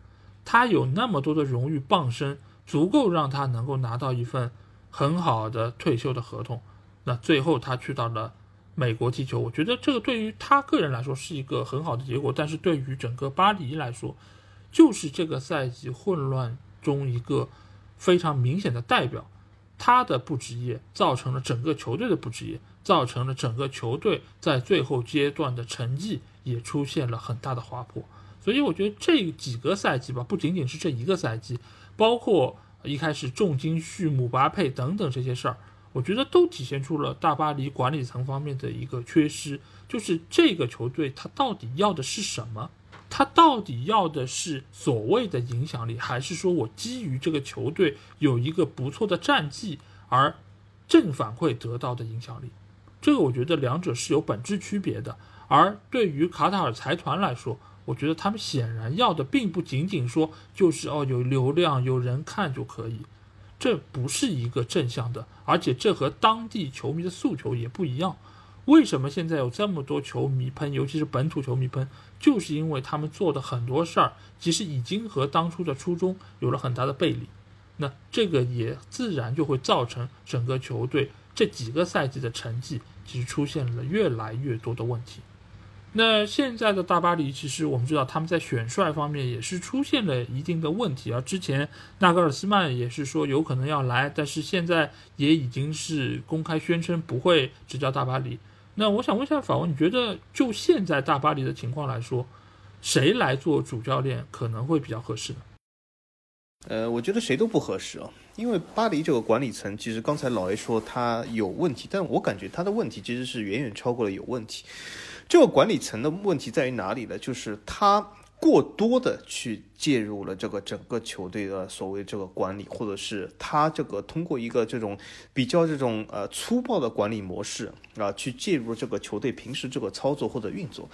他有那么多的荣誉傍身，足够让他能够拿到一份。很好的退休的合同，那最后他去到了美国踢球，我觉得这个对于他个人来说是一个很好的结果，但是对于整个巴黎来说，就是这个赛季混乱中一个非常明显的代表，他的不职业造成了整个球队的不职业，造成了整个球队在最后阶段的成绩也出现了很大的滑坡，所以我觉得这几个赛季吧，不仅仅是这一个赛季，包括。一开始重金续姆巴佩等等这些事儿，我觉得都体现出了大巴黎管理层方面的一个缺失，就是这个球队他到底要的是什么？他到底要的是所谓的影响力，还是说我基于这个球队有一个不错的战绩而正反馈得到的影响力？这个我觉得两者是有本质区别的。而对于卡塔尔财团来说，我觉得他们显然要的并不仅仅说就是哦有流量有人看就可以，这不是一个正向的，而且这和当地球迷的诉求也不一样。为什么现在有这么多球迷喷，尤其是本土球迷喷，就是因为他们做的很多事儿其实已经和当初的初衷有了很大的背离。那这个也自然就会造成整个球队这几个赛季的成绩其实出现了越来越多的问题。那现在的大巴黎，其实我们知道他们在选帅方面也是出现了一定的问题啊。之前纳格尔斯曼也是说有可能要来，但是现在也已经是公开宣称不会执教大巴黎。那我想问一下法文，你觉得就现在大巴黎的情况来说，谁来做主教练可能会比较合适呢？呃，我觉得谁都不合适啊，因为巴黎这个管理层，其实刚才老 A 说他有问题，但我感觉他的问题其实是远远超过了有问题。这个管理层的问题在于哪里呢？就是他过多的去介入了这个整个球队的所谓这个管理，或者是他这个通过一个这种比较这种呃粗暴的管理模式啊，去介入这个球队平时这个操作或者运作。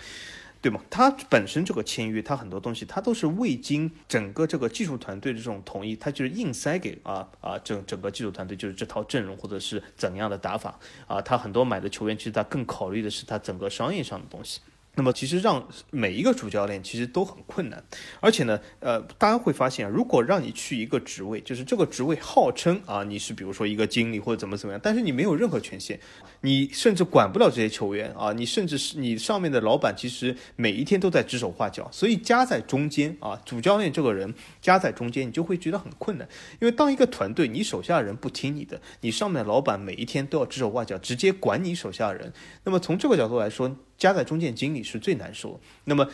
对吗？他本身这个签约，他很多东西他都是未经整个这个技术团队的这种同意，他就是硬塞给啊啊整整个技术团队就是这套阵容或者是怎样的打法啊，他很多买的球员其实他更考虑的是他整个商业上的东西。那么其实让每一个主教练其实都很困难，而且呢，呃，大家会发现，如果让你去一个职位，就是这个职位号称啊你是比如说一个经理或者怎么怎么样，但是你没有任何权限，你甚至管不了这些球员啊，你甚至是你上面的老板其实每一天都在指手画脚，所以夹在中间啊，主教练这个人夹在中间，你就会觉得很困难，因为当一个团队你手下人不听你的，你上面的老板每一天都要指手画脚，直接管你手下人，那么从这个角度来说。夹在中间，经历是最难受。那么，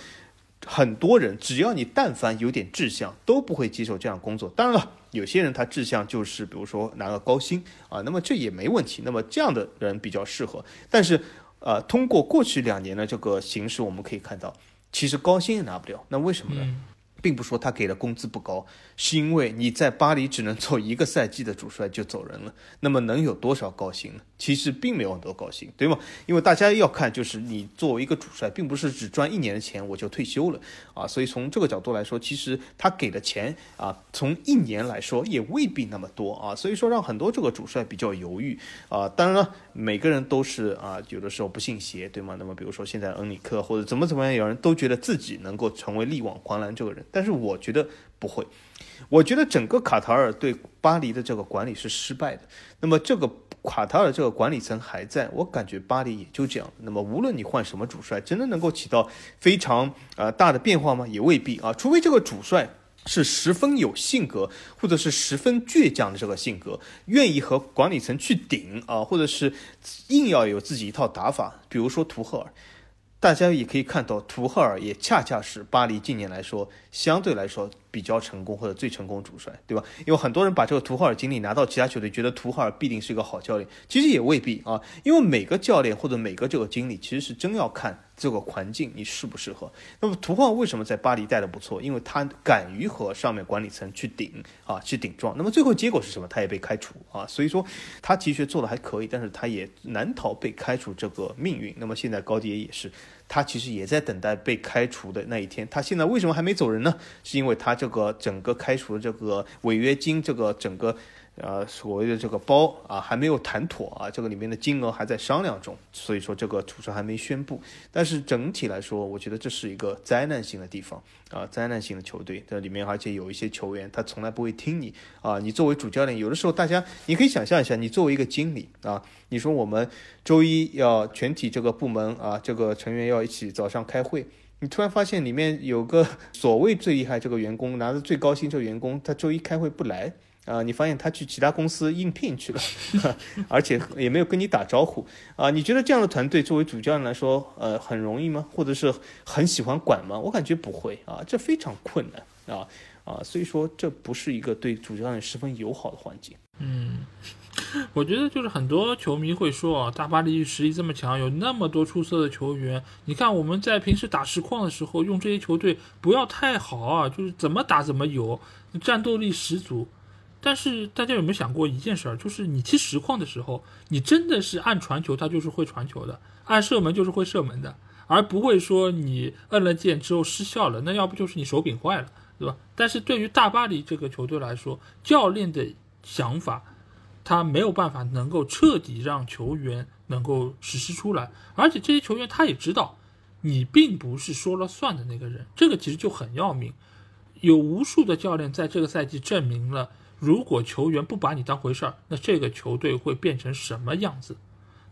很多人只要你但凡有点志向，都不会接受这样工作。当然了，有些人他志向就是，比如说拿个高薪啊，那么这也没问题。那么这样的人比较适合。但是，呃，通过过去两年的这个形势，我们可以看到，其实高薪也拿不了。那为什么呢？并不说他给的工资不高，是因为你在巴黎只能做一个赛季的主帅就走人了，那么能有多少高薪呢？其实并没有很多高薪，对吗？因为大家要看，就是你作为一个主帅，并不是只赚一年的钱我就退休了啊。所以从这个角度来说，其实他给的钱啊，从一年来说也未必那么多啊。所以说让很多这个主帅比较犹豫啊。当然了，每个人都是啊，有的时候不信邪，对吗？那么比如说现在恩里克或者怎么怎么样，有人都觉得自己能够成为力挽狂澜这个人。但是我觉得不会，我觉得整个卡塔尔对巴黎的这个管理是失败的。那么这个卡塔尔这个管理层还在，我感觉巴黎也就这样。那么无论你换什么主帅，真的能够起到非常呃大的变化吗？也未必啊。除非这个主帅是十分有性格，或者是十分倔强的这个性格，愿意和管理层去顶啊，或者是硬要有自己一套打法。比如说图赫尔。大家也可以看到，图赫尔也恰恰是巴黎近年来说相对来说。比较成功或者最成功主帅，对吧？因为很多人把这个图赫尔经历拿到其他球队，觉得图赫尔必定是一个好教练，其实也未必啊。因为每个教练或者每个这个经理，其实是真要看这个环境你适不适合。那么图赫尔为什么在巴黎带的不错？因为他敢于和上面管理层去顶啊，去顶撞。那么最后结果是什么？他也被开除啊。所以说他其实做的还可以，但是他也难逃被开除这个命运。那么现在高迪也是，他其实也在等待被开除的那一天。他现在为什么还没走人呢？是因为他。这个整个开除的这个违约金，这个整个呃所谓的这个包啊还没有谈妥啊，这个里面的金额还在商量中，所以说这个处置还没宣布。但是整体来说，我觉得这是一个灾难性的地方啊，灾难性的球队，这里面而且有一些球员他从来不会听你啊。你作为主教练，有的时候大家你可以想象一下，你作为一个经理啊，你说我们周一要全体这个部门啊这个成员要一起早上开会。你突然发现里面有个所谓最厉害这个员工拿着最高薪这个员工，他周一开会不来啊？你发现他去其他公司应聘去了，[laughs] 而且也没有跟你打招呼啊？你觉得这样的团队作为主教练来说，呃，很容易吗？或者是很喜欢管吗？我感觉不会啊，这非常困难啊啊！所以说这不是一个对主教练十分友好的环境。嗯。我觉得就是很多球迷会说啊，大巴黎实力这么强，有那么多出色的球员。你看我们在平时打实况的时候，用这些球队不要太好啊，就是怎么打怎么有，战斗力十足。但是大家有没有想过一件事儿，就是你踢实况的时候，你真的是按传球，他就是会传球的；按射门就是会射门的，而不会说你摁了键之后失效了，那要不就是你手柄坏了，对吧？但是对于大巴黎这个球队来说，教练的想法。他没有办法能够彻底让球员能够实施出来，而且这些球员他也知道，你并不是说了算的那个人，这个其实就很要命。有无数的教练在这个赛季证明了，如果球员不把你当回事儿，那这个球队会变成什么样子？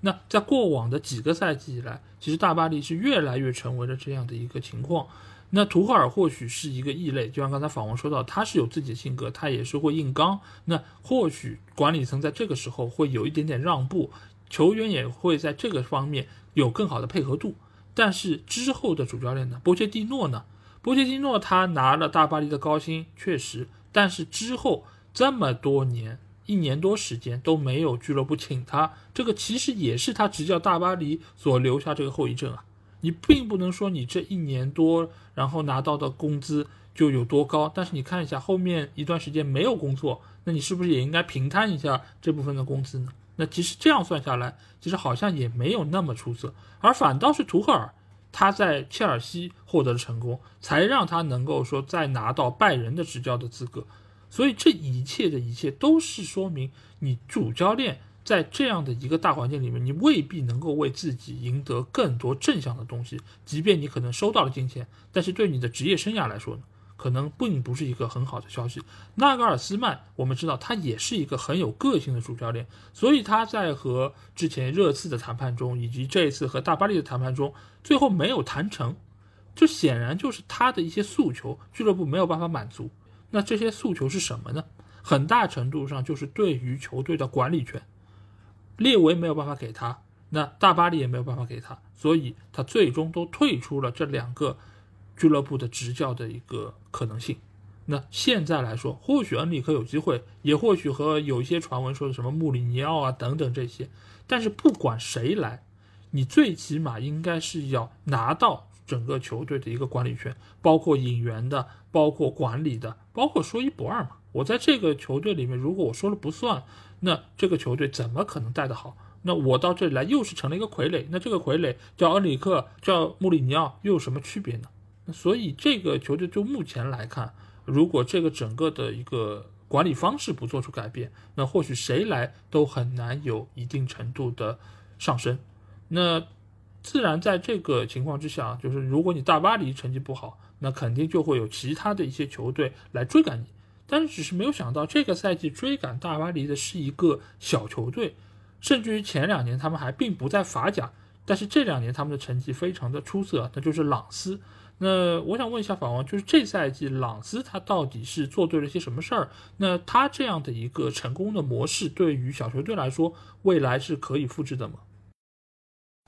那在过往的几个赛季以来，其实大巴黎是越来越成为了这样的一个情况。那图赫尔或许是一个异类，就像刚才访问说到，他是有自己的性格，他也是会硬刚。那或许管理层在这个时候会有一点点让步，球员也会在这个方面有更好的配合度。但是之后的主教练呢，波切蒂诺呢？波切蒂诺他拿了大巴黎的高薪，确实，但是之后这么多年，一年多时间都没有俱乐部请他，这个其实也是他执教大巴黎所留下这个后遗症啊。你并不能说你这一年多，然后拿到的工资就有多高，但是你看一下后面一段时间没有工作，那你是不是也应该平摊一下这部分的工资呢？那其实这样算下来，其实好像也没有那么出色，而反倒是图赫尔他在切尔西获得了成功，才让他能够说再拿到拜仁的执教的资格。所以这一切的一切都是说明你主教练。在这样的一个大环境里面，你未必能够为自己赢得更多正向的东西。即便你可能收到了金钱，但是对你的职业生涯来说呢，可能并不是一个很好的消息。纳格尔斯曼，我们知道他也是一个很有个性的主教练，所以他在和之前热刺的谈判中，以及这一次和大巴黎的谈判中，最后没有谈成，这显然就是他的一些诉求，俱乐部没有办法满足。那这些诉求是什么呢？很大程度上就是对于球队的管理权。列维没有办法给他，那大巴黎也没有办法给他，所以他最终都退出了这两个俱乐部的执教的一个可能性。那现在来说，或许恩里克有机会，也或许和有一些传闻说的什么穆里尼奥啊等等这些，但是不管谁来，你最起码应该是要拿到整个球队的一个管理权，包括引援的，包括管理的，包括说一不二嘛。我在这个球队里面，如果我说了不算。那这个球队怎么可能带得好？那我到这里来又是成了一个傀儡。那这个傀儡叫恩里克，叫穆里尼奥，又有什么区别呢？所以这个球队就目前来看，如果这个整个的一个管理方式不做出改变，那或许谁来都很难有一定程度的上升。那自然在这个情况之下，就是如果你大巴黎成绩不好，那肯定就会有其他的一些球队来追赶你。但是只是没有想到，这个赛季追赶大巴黎的是一个小球队，甚至于前两年他们还并不在法甲，但是这两年他们的成绩非常的出色，那就是朗斯。那我想问一下法王，就是这赛季朗斯他到底是做对了些什么事儿？那他这样的一个成功的模式，对于小球队来说，未来是可以复制的吗？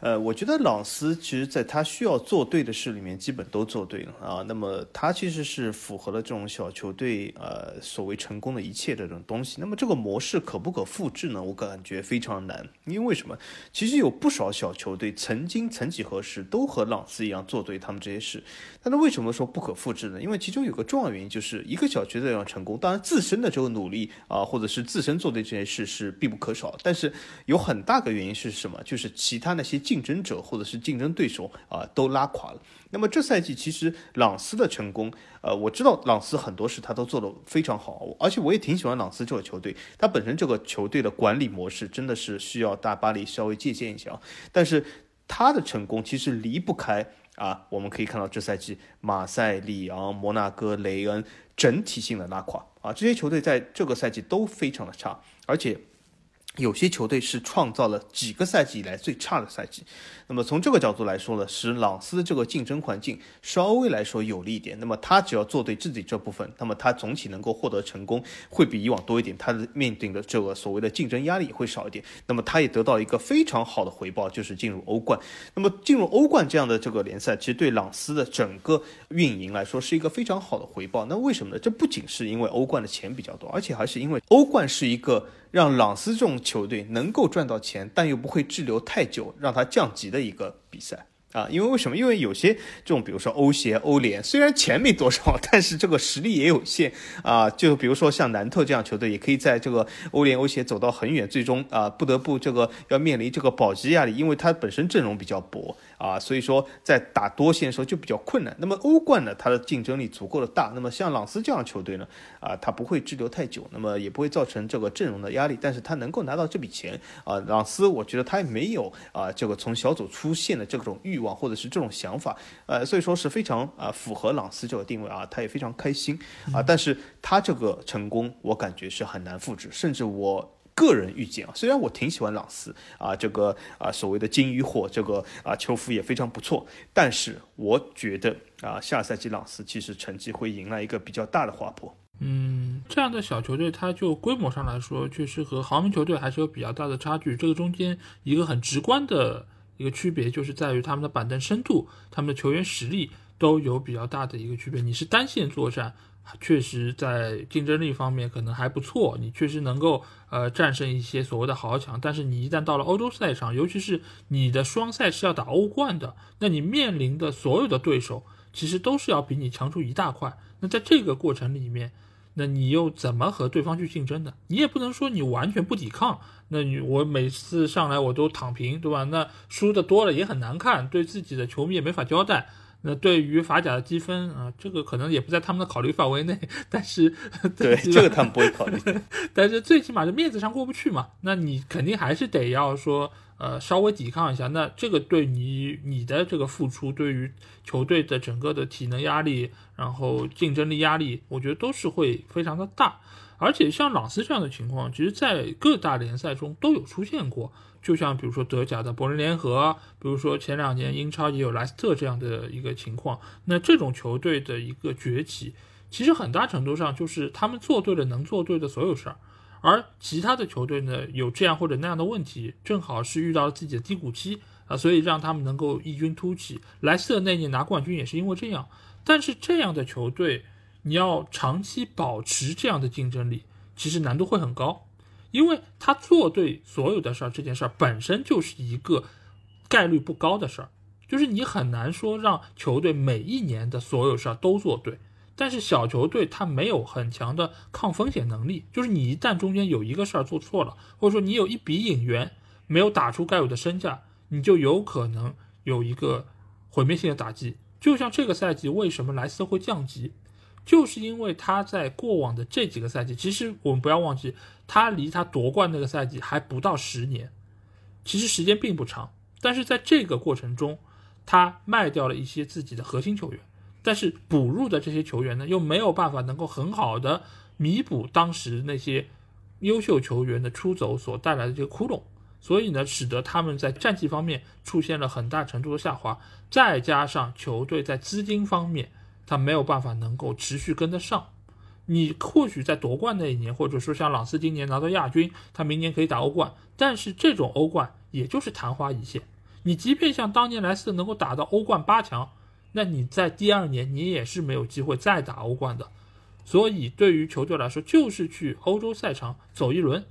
呃，我觉得朗斯其实在他需要做对的事里面，基本都做对了啊。那么他其实是符合了这种小球队呃所谓成功的一切的这种东西。那么这个模式可不可复制呢？我感觉非常难，因为什么？其实有不少小球队曾经曾几何时都和朗斯一样做对他们这些事。但是为什么说不可复制呢？因为其中有个重要原因，就是一个小球队要成功，当然自身的这个努力啊，或者是自身做对这件事是必不可少。但是有很大个原因是什么？就是其他那些。竞争者或者是竞争对手啊，都拉垮了。那么这赛季其实朗斯的成功，呃，我知道朗斯很多事他都做得非常好，而且我也挺喜欢朗斯这个球队。他本身这个球队的管理模式真的是需要大巴黎稍微借鉴一下。但是他的成功其实离不开啊，我们可以看到这赛季马赛、里昂、摩纳哥、雷恩整体性的拉垮啊，这些球队在这个赛季都非常的差，而且。有些球队是创造了几个赛季以来最差的赛季，那么从这个角度来说呢，使朗斯这个竞争环境稍微来说有利一点。那么他只要做对自己这部分，那么他总体能够获得成功会比以往多一点，他的面临的这个所谓的竞争压力会少一点。那么他也得到一个非常好的回报，就是进入欧冠。那么进入欧冠这样的这个联赛，其实对朗斯的整个运营来说是一个非常好的回报。那为什么呢？这不仅是因为欧冠的钱比较多，而且还是因为欧冠是一个。让朗斯这种球队能够赚到钱，但又不会滞留太久，让他降级的的一个比赛啊！因为为什么？因为有些这种，比如说欧协、欧联，虽然钱没多少，但是这个实力也有限啊。就比如说像南特这样球队，也可以在这个欧联、欧协走到很远，最终啊不得不这个要面临这个保级压力，因为它本身阵容比较薄。啊，所以说在打多线的时候就比较困难。那么欧冠呢，它的竞争力足够的大。那么像朗斯这样的球队呢，啊，他不会滞留太久，那么也不会造成这个阵容的压力。但是他能够拿到这笔钱啊，朗斯我觉得他也没有啊这个从小组出线的这种欲望或者是这种想法，呃，所以说是非常啊符合朗斯这个定位啊，他也非常开心啊。但是他这个成功，我感觉是很难复制，甚至我。个人预见啊，虽然我挺喜欢朗斯啊，这个啊所谓的金鱼火，这个啊球服也非常不错，但是我觉得啊下赛季朗斯其实成绩会迎来一个比较大的滑坡。嗯，这样的小球队，它就规模上来说，确实和豪门球队还是有比较大的差距。这个中间一个很直观的一个区别，就是在于他们的板凳深度、他们的球员实力都有比较大的一个区别。你是单线作战，确实在竞争力方面可能还不错，你确实能够呃战胜一些所谓的豪强。但是你一旦到了欧洲赛场，尤其是你的双赛是要打欧冠的，那你面临的所有的对手，其实都是要比你强出一大块。那在这个过程里面，那你又怎么和对方去竞争的？你也不能说你完全不抵抗。那你我每次上来我都躺平，对吧？那输的多了也很难看，对自己的球迷也没法交代。那对于法甲的积分啊，这个可能也不在他们的考虑范围内。但是，对这个他们不会考虑。[laughs] 但是最起码是面子上过不去嘛。那你肯定还是得要说。呃，稍微抵抗一下，那这个对你你的这个付出，对于球队的整个的体能压力，然后竞争力压力，我觉得都是会非常的大。而且像朗斯这样的情况，其实在各大联赛中都有出现过。就像比如说德甲的柏林联合，比如说前两年英超也有莱斯特这样的一个情况。那这种球队的一个崛起，其实很大程度上就是他们做对了能做对的所有事儿。而其他的球队呢，有这样或者那样的问题，正好是遇到了自己的低谷期啊，所以让他们能够异军突起。莱斯特那年拿冠军也是因为这样。但是这样的球队，你要长期保持这样的竞争力，其实难度会很高，因为他做对所有的事儿，这件事儿本身就是一个概率不高的事儿，就是你很难说让球队每一年的所有事儿都做对。但是小球队他没有很强的抗风险能力，就是你一旦中间有一个事儿做错了，或者说你有一笔引援没有打出该有的身价，你就有可能有一个毁灭性的打击。就像这个赛季为什么莱斯特会降级，就是因为他在过往的这几个赛季，其实我们不要忘记，他离他夺冠那个赛季还不到十年，其实时间并不长。但是在这个过程中，他卖掉了一些自己的核心球员。但是补入的这些球员呢，又没有办法能够很好的弥补当时那些优秀球员的出走所带来的这个窟窿，所以呢，使得他们在战绩方面出现了很大程度的下滑。再加上球队在资金方面，他没有办法能够持续跟得上。你或许在夺冠那一年，或者说像朗斯今年拿到亚军，他明年可以打欧冠，但是这种欧冠也就是昙花一现。你即便像当年莱斯特能够打到欧冠八强。那你在第二年你也是没有机会再打欧冠的，所以对于球队来说就是去欧洲赛场走一轮，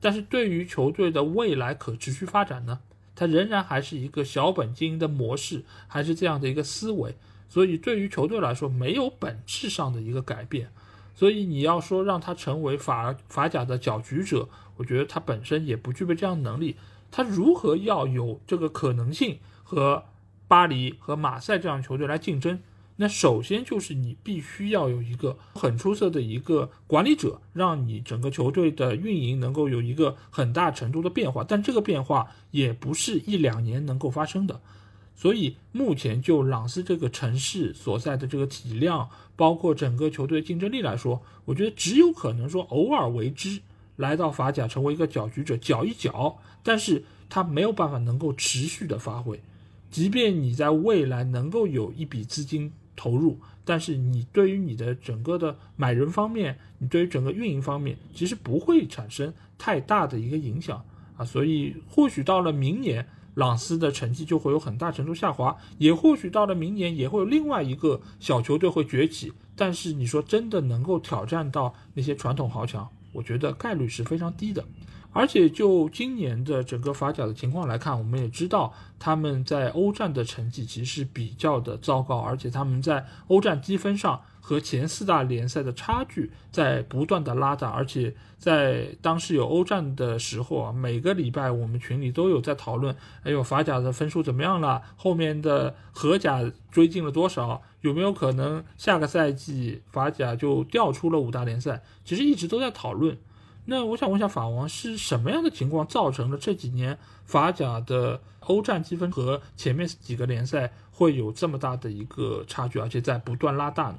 但是对于球队的未来可持续发展呢，它仍然还是一个小本经营的模式，还是这样的一个思维，所以对于球队来说没有本质上的一个改变，所以你要说让他成为法法甲的搅局者，我觉得他本身也不具备这样的能力，他如何要有这个可能性和？巴黎和马赛这样球队来竞争，那首先就是你必须要有一个很出色的一个管理者，让你整个球队的运营能够有一个很大程度的变化。但这个变化也不是一两年能够发生的。所以目前就朗斯这个城市所在的这个体量，包括整个球队竞争力来说，我觉得只有可能说偶尔为之，来到法甲成为一个搅局者，搅一搅，但是他没有办法能够持续的发挥。即便你在未来能够有一笔资金投入，但是你对于你的整个的买人方面，你对于整个运营方面，其实不会产生太大的一个影响啊。所以或许到了明年，朗斯的成绩就会有很大程度下滑，也或许到了明年也会有另外一个小球队会崛起。但是你说真的能够挑战到那些传统豪强，我觉得概率是非常低的。而且就今年的整个法甲的情况来看，我们也知道他们在欧战的成绩其实比较的糟糕，而且他们在欧战积分上和前四大联赛的差距在不断的拉大。而且在当时有欧战的时候啊，每个礼拜我们群里都有在讨论，哎呦法甲的分数怎么样了？后面的荷甲追进了多少？有没有可能下个赛季法甲就掉出了五大联赛？其实一直都在讨论。那我想问一下法王是什么样的情况造成了这几年法甲的欧战积分和前面几个联赛会有这么大的一个差距，而且在不断拉大呢？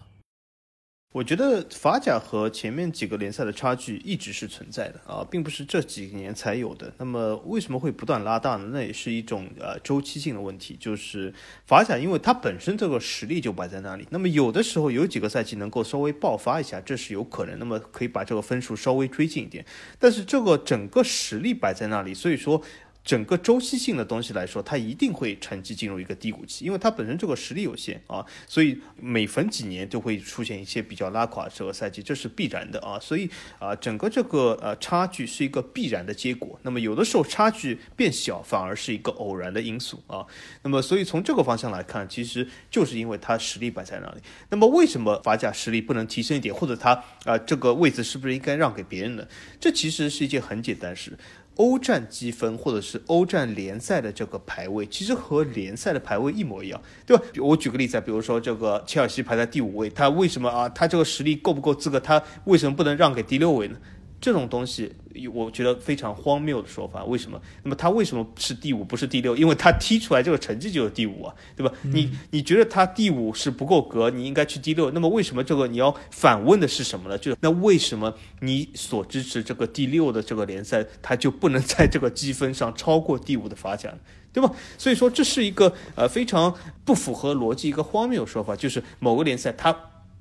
我觉得法甲和前面几个联赛的差距一直是存在的啊，并不是这几年才有的。那么为什么会不断拉大呢？那也是一种呃周期性的问题。就是法甲，因为它本身这个实力就摆在那里，那么有的时候有几个赛季能够稍微爆发一下，这是有可能。那么可以把这个分数稍微追进一点，但是这个整个实力摆在那里，所以说。整个周期性的东西来说，它一定会成绩进入一个低谷期，因为它本身这个实力有限啊，所以每逢几年就会出现一些比较拉垮这个赛季，这是必然的啊。所以啊，整个这个呃差距是一个必然的结果。那么有的时候差距变小，反而是一个偶然的因素啊。那么所以从这个方向来看，其实就是因为它实力摆在那里。那么为什么法甲实力不能提升一点，或者它啊这个位置是不是应该让给别人呢？这其实是一件很简单事。欧战积分或者是欧战联赛的这个排位，其实和联赛的排位一模一样，对吧？我举个例子，比如说这个切尔西排在第五位，他为什么啊？他这个实力够不够资格？他为什么不能让给第六位呢？这种东西，我觉得非常荒谬的说法。为什么？那么他为什么是第五不是第六？因为他踢出来这个成绩就是第五啊，对吧？你你觉得他第五是不够格，你应该去第六。那么为什么这个你要反问的是什么呢？就是那为什么你所支持这个第六的这个联赛，他就不能在这个积分上超过第五的法甲，对吧？所以说这是一个呃非常不符合逻辑一个荒谬说法，就是某个联赛它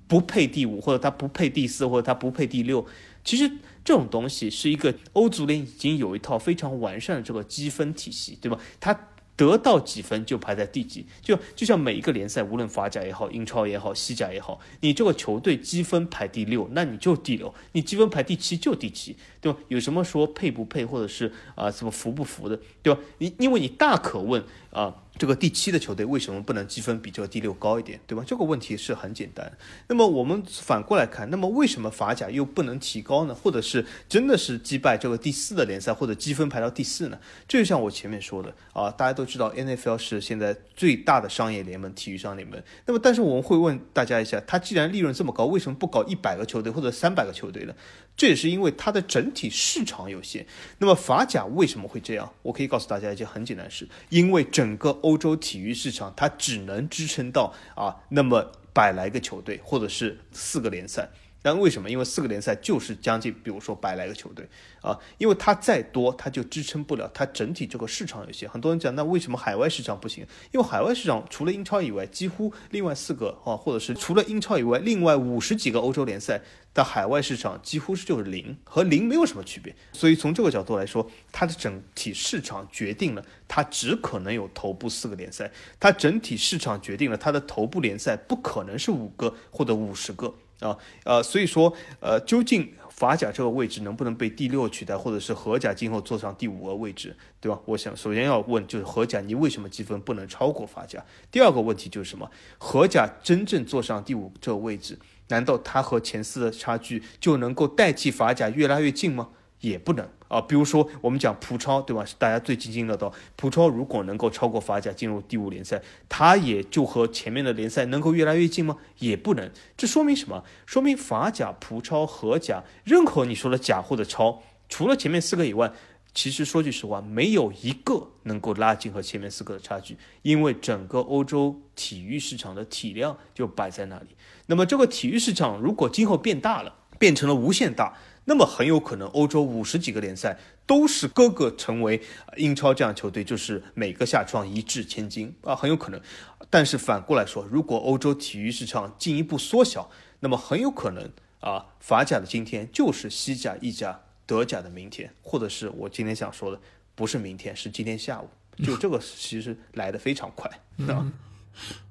不配第五，或者它不配第四，或者它不配第六。其实这种东西是一个欧足联已经有一套非常完善的这个积分体系，对吧？它得到几分就排在第几，就就像每一个联赛，无论法甲也好，英超也好，西甲也好，你这个球队积分排第六，那你就第六；你积分排第七就第七，对吧？有什么说配不配，或者是啊什么服不服的，对吧？你因为你大可问啊。这个第七的球队为什么不能积分比这个第六高一点，对吧？这个问题是很简单。那么我们反过来看，那么为什么法甲又不能提高呢？或者是真的是击败这个第四的联赛，或者积分排到第四呢？这就像我前面说的啊，大家都知道 NFL 是现在最大的商业联盟，体育商联盟。那么，但是我们会问大家一下，它既然利润这么高，为什么不搞一百个球队或者三百个球队呢？这也是因为它的整体市场有限。那么法甲为什么会这样？我可以告诉大家一件很简单的事：因为整个欧洲体育市场它只能支撑到啊那么百来个球队，或者是四个联赛。但为什么？因为四个联赛就是将近，比如说百来个球队啊，因为它再多，它就支撑不了它整体这个市场有限。很多人讲，那为什么海外市场不行？因为海外市场除了英超以外，几乎另外四个啊，或者是除了英超以外，另外五十几个欧洲联赛的海外市场几乎是就是零，和零没有什么区别。所以从这个角度来说，它的整体市场决定了它只可能有头部四个联赛，它整体市场决定了它的头部联赛不可能是五个或者五十个。啊，呃，所以说，呃，究竟法甲这个位置能不能被第六取代，或者是荷甲今后坐上第五个位置，对吧？我想首先要问，就是荷甲你为什么积分不能超过法甲？第二个问题就是什么？荷甲真正坐上第五这个位置，难道它和前四的差距就能够代替法甲越拉越近吗？也不能。啊，比如说我们讲葡超，对吧？是大家最津津乐道。葡超如果能够超过法甲进入第五联赛，它也就和前面的联赛能够越来越近吗？也不能。这说明什么？说明法甲、葡超、荷甲，任何你说的甲或者超，除了前面四个以外，其实说句实话，没有一个能够拉近和前面四个的差距。因为整个欧洲体育市场的体量就摆在那里。那么这个体育市场如果今后变大了，变成了无限大。那么很有可能，欧洲五十几个联赛都是各个成为英超这样球队，就是每个下窗一掷千金啊，很有可能。但是反过来说，如果欧洲体育市场进一步缩小，那么很有可能啊，法甲的今天就是西甲、意甲、德甲的明天，或者是我今天想说的，不是明天，是今天下午。就这个其实来的非常快啊。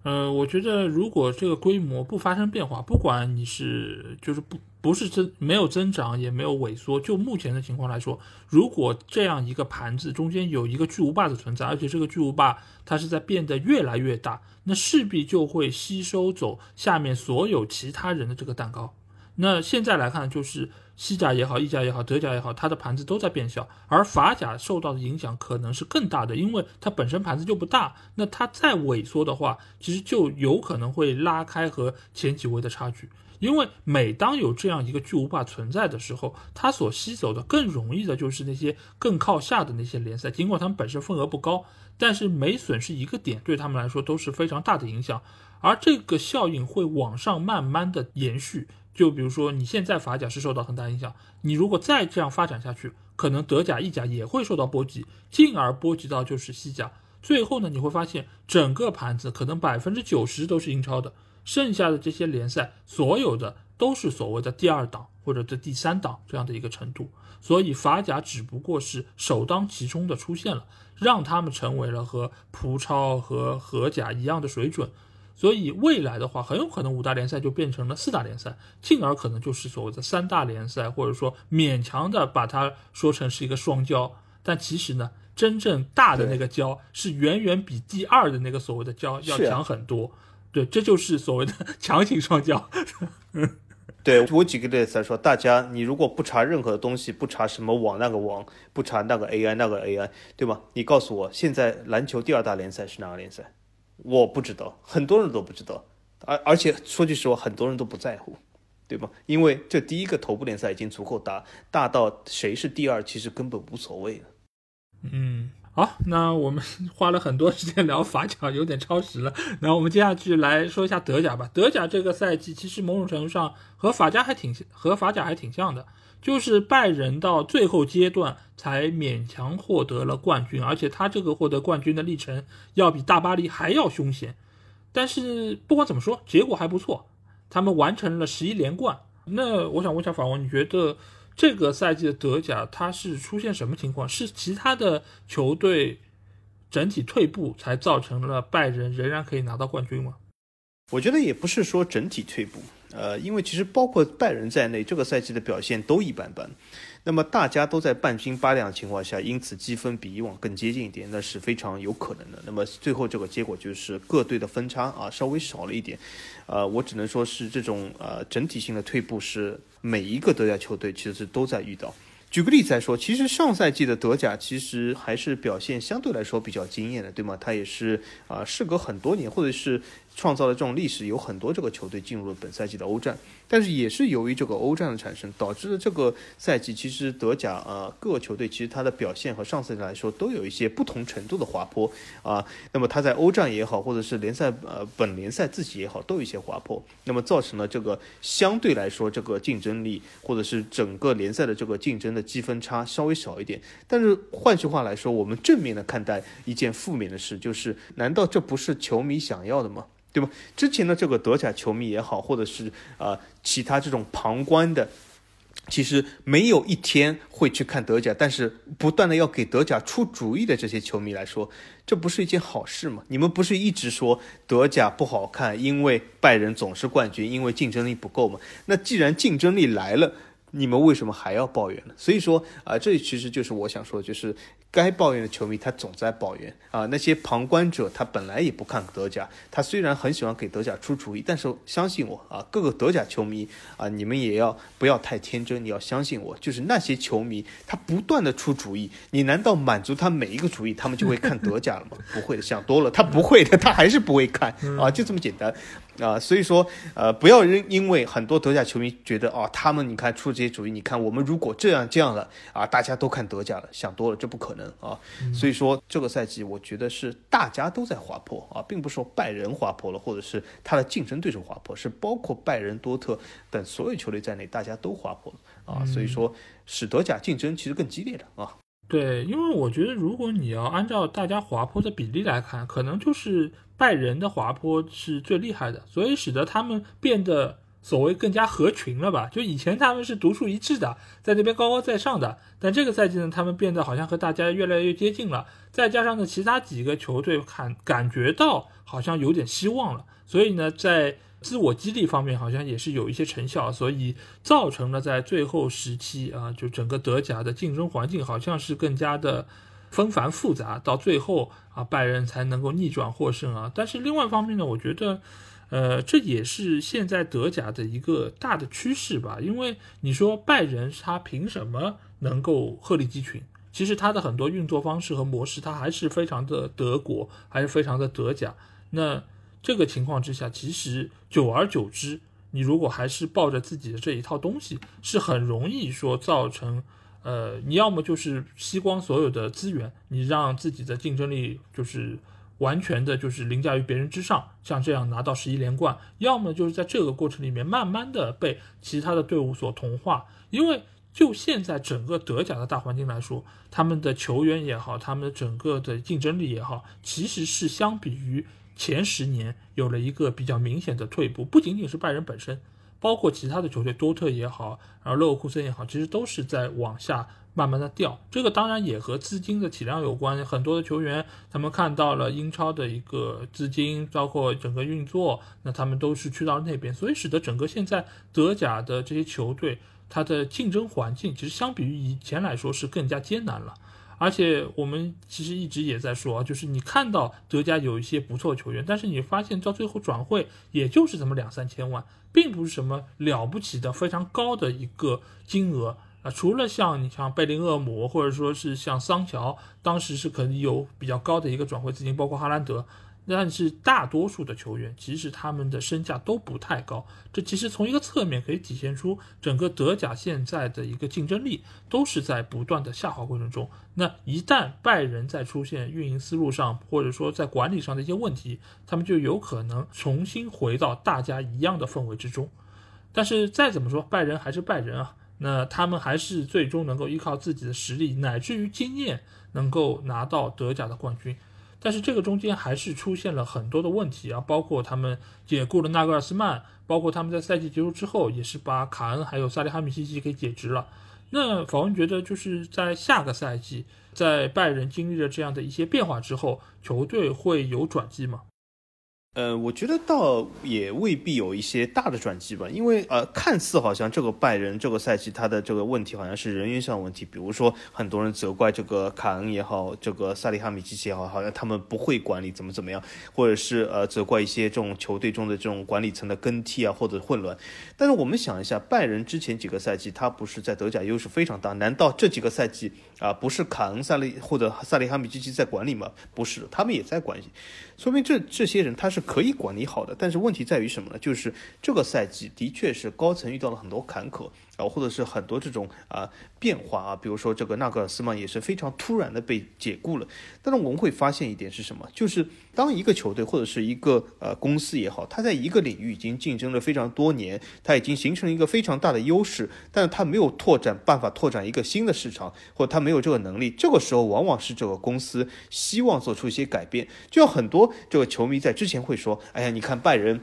呃，我觉得如果这个规模不发生变化，不管你是就是不不是增没有增长也没有萎缩，就目前的情况来说，如果这样一个盘子中间有一个巨无霸的存在，而且这个巨无霸它是在变得越来越大，那势必就会吸收走下面所有其他人的这个蛋糕。那现在来看，就是西甲也好，意甲也好，德甲也好，它的盘子都在变小，而法甲受到的影响可能是更大的，因为它本身盘子就不大。那它再萎缩的话，其实就有可能会拉开和前几位的差距。因为每当有这样一个巨无霸存在的时候，它所吸走的更容易的就是那些更靠下的那些联赛，尽管他们本身份额不高，但是每损失一个点，对他们来说都是非常大的影响。而这个效应会往上慢慢的延续。就比如说你现在法甲是受到很大影响，你如果再这样发展下去，可能德甲、意甲也会受到波及，进而波及到就是西甲。最后呢，你会发现整个盘子可能百分之九十都是英超的，剩下的这些联赛所有的都是所谓的第二档或者这第三档这样的一个程度。所以法甲只不过是首当其冲的出现了，让他们成为了和葡超和荷甲一样的水准。所以未来的话，很有可能五大联赛就变成了四大联赛，进而可能就是所谓的三大联赛，或者说勉强的把它说成是一个双骄。但其实呢？真正大的那个骄是远远比第二的那个所谓的骄要强很多，对，这就是所谓的 [laughs] 强行双胶。对我举个例子来说，大家你如果不查任何东西，不查什么网那个网，不查那个 AI 那个 AI，对吧？你告诉我，现在篮球第二大联赛是哪个联赛？我不知道，很多人都不知道，而而且说句实话，很多人都不在乎，对吧？因为这第一个头部联赛已经足够大，大到谁是第二其实根本无所谓了。嗯，好，那我们花了很多时间聊法甲，有点超时了。那我们接下去来说一下德甲吧。德甲这个赛季其实某种程度上和法甲还挺和法甲还挺像的，就是拜仁到最后阶段才勉强获得了冠军，而且他这个获得冠军的历程要比大巴黎还要凶险。但是不管怎么说，结果还不错，他们完成了十一连冠。那我想问一下法王，你觉得？这个赛季的德甲，它是出现什么情况？是其他的球队整体退步，才造成了拜仁仍然可以拿到冠军吗？我觉得也不是说整体退步，呃，因为其实包括拜仁在内，这个赛季的表现都一般般。那么大家都在半斤八两的情况下，因此积分比以往更接近一点，那是非常有可能的。那么最后这个结果就是各队的分差啊稍微少了一点，呃，我只能说是这种呃整体性的退步是每一个德甲球队其实是都在遇到。举个例子来说，其实上赛季的德甲其实还是表现相对来说比较惊艳的，对吗？它也是啊，时隔很多年，或者是。创造了这种历史，有很多这个球队进入了本赛季的欧战，但是也是由于这个欧战的产生，导致了这个赛季其实德甲啊各个球队其实它的表现和上赛季来说都有一些不同程度的滑坡啊。那么它在欧战也好，或者是联赛呃本联赛自己也好，都有一些滑坡，那么造成了这个相对来说这个竞争力或者是整个联赛的这个竞争的积分差稍微少一点。但是换句话来说，我们正面的看待一件负面的事，就是难道这不是球迷想要的吗？对吧？之前的这个德甲球迷也好，或者是呃其他这种旁观的，其实没有一天会去看德甲，但是不断的要给德甲出主意的这些球迷来说，这不是一件好事吗？你们不是一直说德甲不好看，因为拜仁总是冠军，因为竞争力不够吗？那既然竞争力来了，你们为什么还要抱怨呢？所以说啊，这其实就是我想说，就是。该抱怨的球迷他总在抱怨啊，那些旁观者他本来也不看德甲，他虽然很喜欢给德甲出主意，但是相信我啊，各个德甲球迷啊，你们也要不要太天真，你要相信我，就是那些球迷他不断的出主意，你难道满足他每一个主意，他们就会看德甲了吗？不会的，想多了，他不会的，他还是不会看啊，就这么简单啊，所以说呃，不要因因为很多德甲球迷觉得啊，他们你看出这些主意，你看我们如果这样这样了啊，大家都看德甲了，想多了，这不可能。啊，所以说这个赛季我觉得是大家都在滑坡啊，并不是说拜仁滑坡了，或者是他的竞争对手滑坡，是包括拜仁、多特等所有球队在内，大家都滑坡了啊，所以说使德甲竞争其实更激烈的啊。对，因为我觉得如果你要按照大家滑坡的比例来看，可能就是拜仁的滑坡是最厉害的，所以使得他们变得。所谓更加合群了吧？就以前他们是独树一帜的，在那边高高在上的，但这个赛季呢，他们变得好像和大家越来越接近了。再加上呢，其他几个球队感感觉到好像有点希望了，所以呢，在自我激励方面好像也是有一些成效，所以造成了在最后时期啊，就整个德甲的竞争环境好像是更加的纷繁复杂，到最后啊，拜仁才能够逆转获胜啊。但是另外一方面呢，我觉得。呃，这也是现在德甲的一个大的趋势吧，因为你说拜仁他凭什么能够鹤立鸡群？其实他的很多运作方式和模式，他还是非常的德国，还是非常的德甲。那这个情况之下，其实久而久之，你如果还是抱着自己的这一套东西，是很容易说造成，呃，你要么就是吸光所有的资源，你让自己的竞争力就是。完全的就是凌驾于别人之上，像这样拿到十一连冠；要么就是在这个过程里面慢慢的被其他的队伍所同化。因为就现在整个德甲的大环境来说，他们的球员也好，他们的整个的竞争力也好，其实是相比于前十年有了一个比较明显的退步。不仅仅是拜仁本身，包括其他的球队，多特也好，然后勒沃库森也好，其实都是在往下。慢慢的掉，这个当然也和资金的体量有关。很多的球员，他们看到了英超的一个资金，包括整个运作，那他们都是去到那边，所以使得整个现在德甲的这些球队，它的竞争环境其实相比于以前来说是更加艰难了。而且我们其实一直也在说，就是你看到德甲有一些不错球员，但是你发现到最后转会也就是这么两三千万，并不是什么了不起的非常高的一个金额。啊，除了像你像贝林厄姆，或者说是像桑乔，当时是可能有比较高的一个转会资金，包括哈兰德，但是大多数的球员其实他们的身价都不太高。这其实从一个侧面可以体现出整个德甲现在的一个竞争力都是在不断的下滑过程中。那一旦拜仁在出现运营思路上，或者说在管理上的一些问题，他们就有可能重新回到大家一样的氛围之中。但是再怎么说，拜仁还是拜仁啊。那他们还是最终能够依靠自己的实力乃至于经验，能够拿到德甲的冠军。但是这个中间还是出现了很多的问题啊，包括他们解雇了纳格尔斯曼，包括他们在赛季结束之后也是把卡恩还有萨利哈米西奇给解职了。那法文觉得就是在下个赛季，在拜仁经历了这样的一些变化之后，球队会有转机吗？呃，我觉得倒也未必有一些大的转机吧，因为呃，看似好像这个拜仁这个赛季他的这个问题好像是人员上的问题，比如说很多人责怪这个卡恩也好，这个萨利哈米奇奇也好，好像他们不会管理怎么怎么样，或者是呃责怪一些这种球队中的这种管理层的更替啊或者混乱。但是我们想一下，拜仁之前几个赛季他不是在德甲优势非常大？难道这几个赛季啊不是卡恩萨利或者萨利哈米奇奇在管理吗？不是，他们也在管理，说明这这些人他是。可以管理好的，但是问题在于什么呢？就是这个赛季的确是高层遇到了很多坎坷。啊，或者是很多这种啊变化啊，比如说这个纳格尔斯曼也是非常突然的被解雇了。但是我们会发现一点是什么？就是当一个球队或者是一个呃公司也好，它在一个领域已经竞争了非常多年，它已经形成了一个非常大的优势，但是它没有拓展办法拓展一个新的市场，或者它没有这个能力，这个时候往往是这个公司希望做出一些改变。就像很多这个球迷在之前会说：“哎呀，你看拜仁。”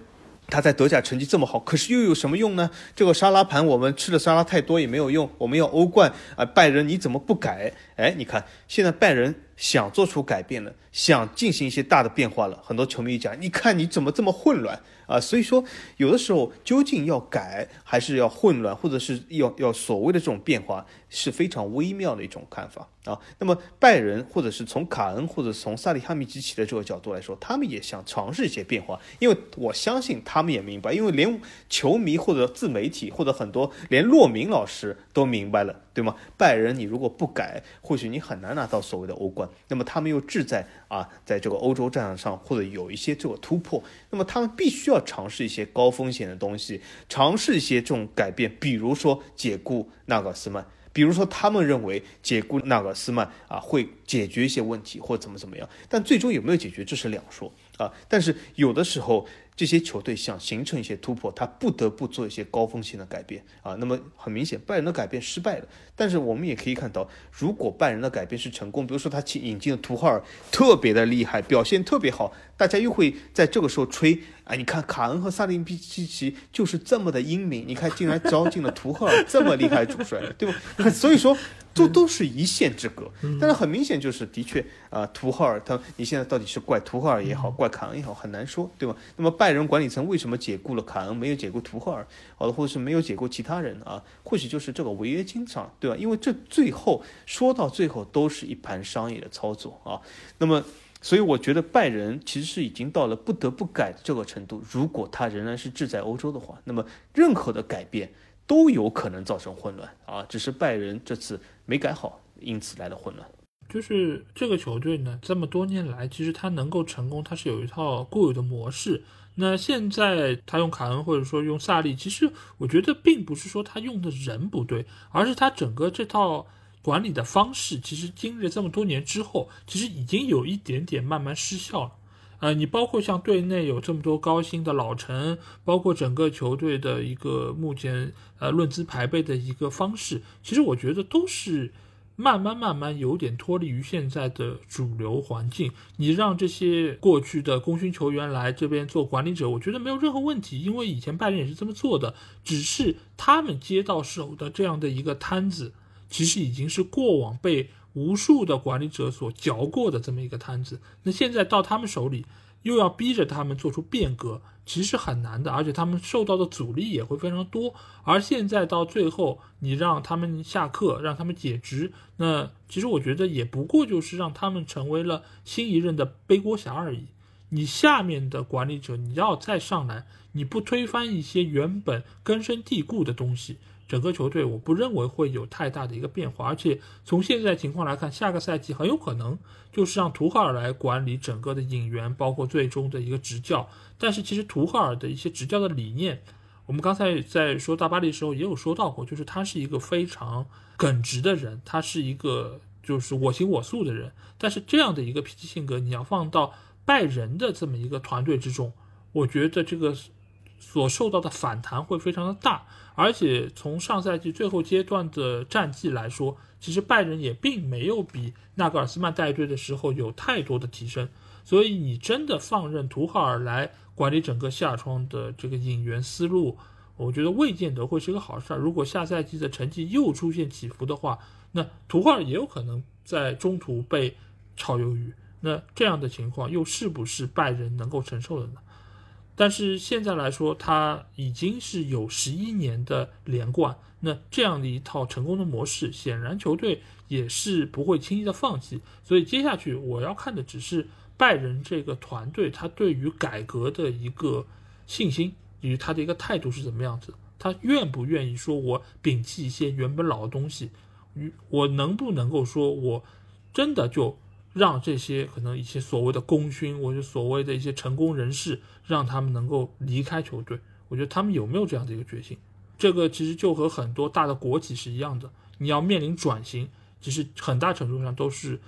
他在德甲成绩这么好，可是又有什么用呢？这个沙拉盘我们吃的沙拉太多也没有用，我们要欧冠啊！拜仁你怎么不改？哎，你看现在拜仁想做出改变了，想进行一些大的变化了。很多球迷讲，你看你怎么这么混乱？啊，所以说有的时候究竟要改还是要混乱，或者是要要所谓的这种变化，是非常微妙的一种看法啊。那么拜仁或者是从卡恩或者从萨利哈米基奇的这个角度来说，他们也想尝试一些变化，因为我相信他们也明白，因为连球迷或者自媒体或者很多连洛明老师都明白了。对吗？拜仁，你如果不改，或许你很难拿到所谓的欧冠。那么他们又志在啊，在这个欧洲战场上或者有一些这个突破，那么他们必须要尝试一些高风险的东西，尝试一些这种改变，比如说解雇纳格斯曼，比如说他们认为解雇纳格斯曼啊会解决一些问题或怎么怎么样，但最终有没有解决，这是两说啊。但是有的时候。这些球队想形成一些突破，他不得不做一些高风险的改变啊。那么很明显，拜仁的改变失败了。但是我们也可以看到，如果拜仁的改变是成功，比如说他引引进的图赫尔特别的厉害，表现特别好，大家又会在这个时候吹啊，你看卡恩和萨林比基奇就是这么的英明，你看竟然招进了图赫尔这么厉害主帅，对吧？[laughs] 所以说。这都是一线之隔，但是很明显就是，的确啊，图赫尔他，你现在到底是怪图赫尔也好，怪卡恩也好，很难说，对吧？那么拜仁管理层为什么解雇了卡恩，没有解雇图赫尔，好的，或者是没有解雇其他人啊？或许就是这个违约金上，对吧？因为这最后说到最后都是一盘商业的操作啊。那么，所以我觉得拜仁其实是已经到了不得不改的这个程度。如果他仍然是志在欧洲的话，那么任何的改变。都有可能造成混乱啊！只是拜仁这次没改好，因此来的混乱。就是这个球队呢，这么多年来，其实他能够成功，他是有一套固有的模式。那现在他用卡恩或者说用萨利，其实我觉得并不是说他用的人不对，而是他整个这套管理的方式，其实经历了这么多年之后，其实已经有一点点慢慢失效了。呃，你包括像队内有这么多高薪的老臣，包括整个球队的一个目前呃论资排辈的一个方式，其实我觉得都是慢慢慢慢有点脱离于现在的主流环境。你让这些过去的功勋球员来这边做管理者，我觉得没有任何问题，因为以前拜仁也是这么做的，只是他们接到手的这样的一个摊子，其实已经是过往被。无数的管理者所嚼过的这么一个摊子，那现在到他们手里，又要逼着他们做出变革，其实很难的，而且他们受到的阻力也会非常多。而现在到最后，你让他们下课，让他们解职，那其实我觉得也不过就是让他们成为了新一任的背锅侠而已。你下面的管理者，你要再上来，你不推翻一些原本根深蒂固的东西。整个球队我不认为会有太大的一个变化，而且从现在情况来看，下个赛季很有可能就是让图赫尔来管理整个的引援，包括最终的一个执教。但是其实图赫尔的一些执教的理念，我们刚才在说大巴黎的时候也有说到过，就是他是一个非常耿直的人，他是一个就是我行我素的人。但是这样的一个脾气性格，你要放到拜仁的这么一个团队之中，我觉得这个。所受到的反弹会非常的大，而且从上赛季最后阶段的战绩来说，其实拜仁也并没有比纳格尔斯曼带队的时候有太多的提升。所以你真的放任图赫尔来管理整个夏窗的这个引援思路，我觉得未见得会是个好事儿。如果下赛季的成绩又出现起伏的话，那图赫尔也有可能在中途被炒鱿鱼。那这样的情况又是不是拜仁能够承受的呢？但是现在来说，他已经是有十一年的连冠，那这样的一套成功的模式，显然球队也是不会轻易的放弃。所以接下去我要看的只是拜仁这个团队，他对于改革的一个信心以及他的一个态度是怎么样子，他愿不愿意说我摒弃一些原本老的东西，与我能不能够说我真的就。让这些可能一些所谓的功勋，或者所谓的一些成功人士，让他们能够离开球队。我觉得他们有没有这样的一个决心？这个其实就和很多大的国企是一样的，你要面临转型，其实很大程度上都是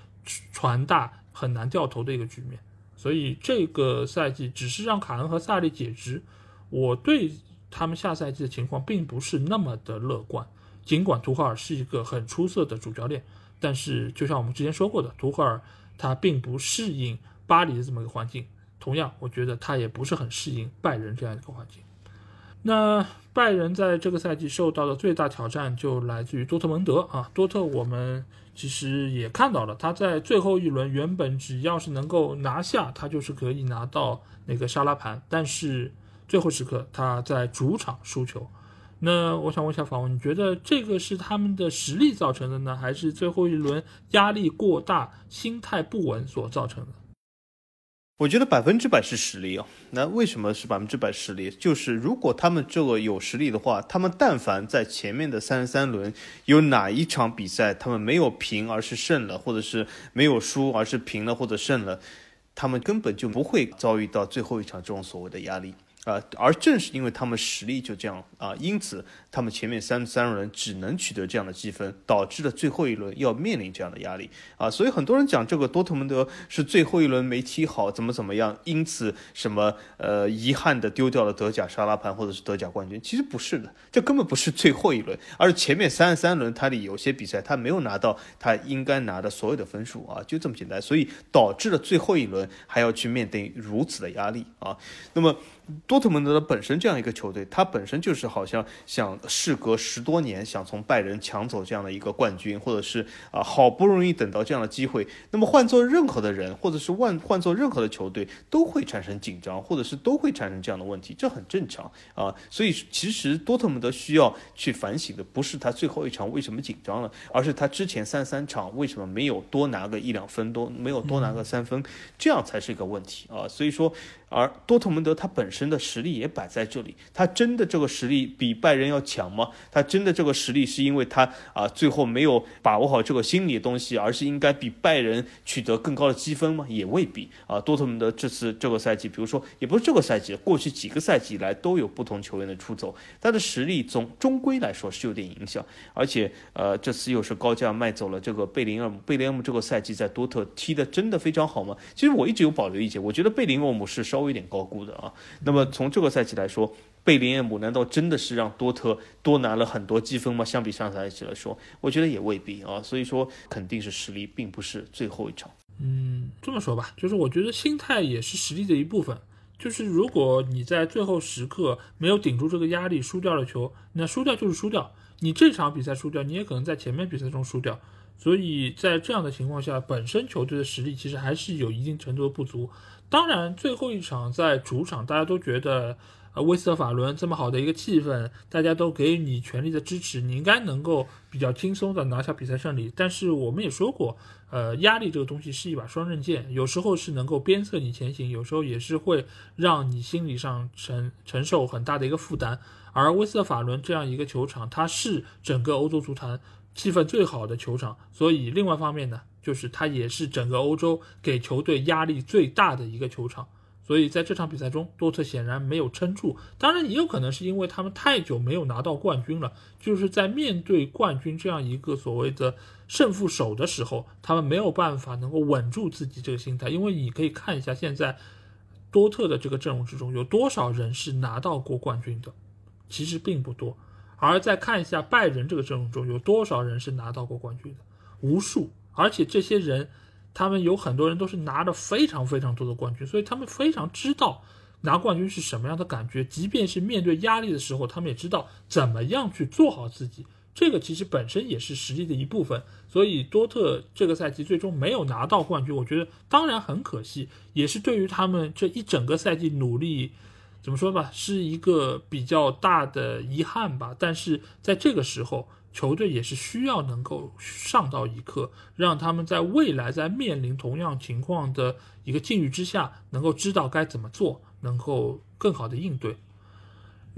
船大很难掉头的一个局面。所以这个赛季只是让卡恩和萨利解职，我对他们下赛季的情况并不是那么的乐观。尽管图赫尔是一个很出色的主教练。但是，就像我们之前说过的，图赫尔他并不适应巴黎的这么一个环境。同样，我觉得他也不是很适应拜仁这样一个环境。那拜仁在这个赛季受到的最大挑战就来自于多特蒙德啊。多特我们其实也看到了，他在最后一轮原本只要是能够拿下，他就是可以拿到那个沙拉盘。但是最后时刻他在主场输球。那我想问一下访问，你觉得这个是他们的实力造成的呢，还是最后一轮压力过大、心态不稳所造成的？我觉得百分之百是实力啊。那为什么是百分之百实力？就是如果他们这个有实力的话，他们但凡在前面的三十三轮有哪一场比赛他们没有平而是胜了，或者是没有输而是平了或者胜了，他们根本就不会遭遇到最后一场这种所谓的压力。啊，而正是因为他们实力就这样啊，因此他们前面三十三轮只能取得这样的积分，导致了最后一轮要面临这样的压力啊。所以很多人讲这个多特蒙德是最后一轮没踢好，怎么怎么样，因此什么呃遗憾的丢掉了德甲沙拉盘或者是德甲冠军，其实不是的，这根本不是最后一轮，而是前面三十三轮他里有些比赛他没有拿到他应该拿的所有的分数啊，就这么简单，所以导致了最后一轮还要去面对如此的压力啊。那么。多特蒙德的本身这样一个球队，他本身就是好像想事隔十多年想从拜仁抢走这样的一个冠军，或者是啊好不容易等到这样的机会，那么换做任何的人，或者是换换做任何的球队，都会产生紧张，或者是都会产生这样的问题，这很正常啊。所以其实多特蒙德需要去反省的，不是他最后一场为什么紧张了，而是他之前三三场为什么没有多拿个一两分，都没有多拿个三分，这样才是一个问题啊。所以说，而多特蒙德他本身。身的实力也摆在这里，他真的这个实力比拜仁要强吗？他真的这个实力是因为他啊最后没有把握好这个心理的东西，而是应该比拜仁取得更高的积分吗？也未必啊。多特蒙德这次这个赛季，比如说也不是这个赛季，过去几个赛季以来都有不同球员的出走，他的实力总终归来说是有点影响，而且呃这次又是高价卖走了这个贝林厄姆，贝林厄姆这个赛季在多特踢的真的非常好吗？其实我一直有保留意见，我觉得贝林厄姆是稍微有点高估的啊。那么从这个赛季来说，贝林厄姆难道真的是让多特多拿了很多积分吗？相比上赛季来说，我觉得也未必啊。所以说肯定是实力，并不是最后一场。嗯，这么说吧，就是我觉得心态也是实力的一部分。就是如果你在最后时刻没有顶住这个压力，输掉了球，那输掉就是输掉。你这场比赛输掉，你也可能在前面比赛中输掉。所以在这样的情况下，本身球队的实力其实还是有一定程度的不足。当然，最后一场在主场，大家都觉得，呃，威斯特法伦这么好的一个气氛，大家都给予你全力的支持，你应该能够比较轻松的拿下比赛胜利。但是我们也说过，呃，压力这个东西是一把双刃剑，有时候是能够鞭策你前行，有时候也是会让你心理上承承受很大的一个负担。而威斯特法伦这样一个球场，它是整个欧洲足坛气氛最好的球场，所以另外方面呢。就是它也是整个欧洲给球队压力最大的一个球场，所以在这场比赛中，多特显然没有撑住。当然，也有可能是因为他们太久没有拿到冠军了，就是在面对冠军这样一个所谓的胜负手的时候，他们没有办法能够稳住自己这个心态。因为你可以看一下现在多特的这个阵容之中，有多少人是拿到过冠军的，其实并不多。而再看一下拜仁这个阵容中，有多少人是拿到过冠军的，无数。而且这些人，他们有很多人都是拿着非常非常多的冠军，所以他们非常知道拿冠军是什么样的感觉。即便是面对压力的时候，他们也知道怎么样去做好自己。这个其实本身也是实力的一部分。所以多特这个赛季最终没有拿到冠军，我觉得当然很可惜，也是对于他们这一整个赛季努力，怎么说吧，是一个比较大的遗憾吧。但是在这个时候。球队也是需要能够上到一课，让他们在未来在面临同样情况的一个境遇之下，能够知道该怎么做，能够更好的应对。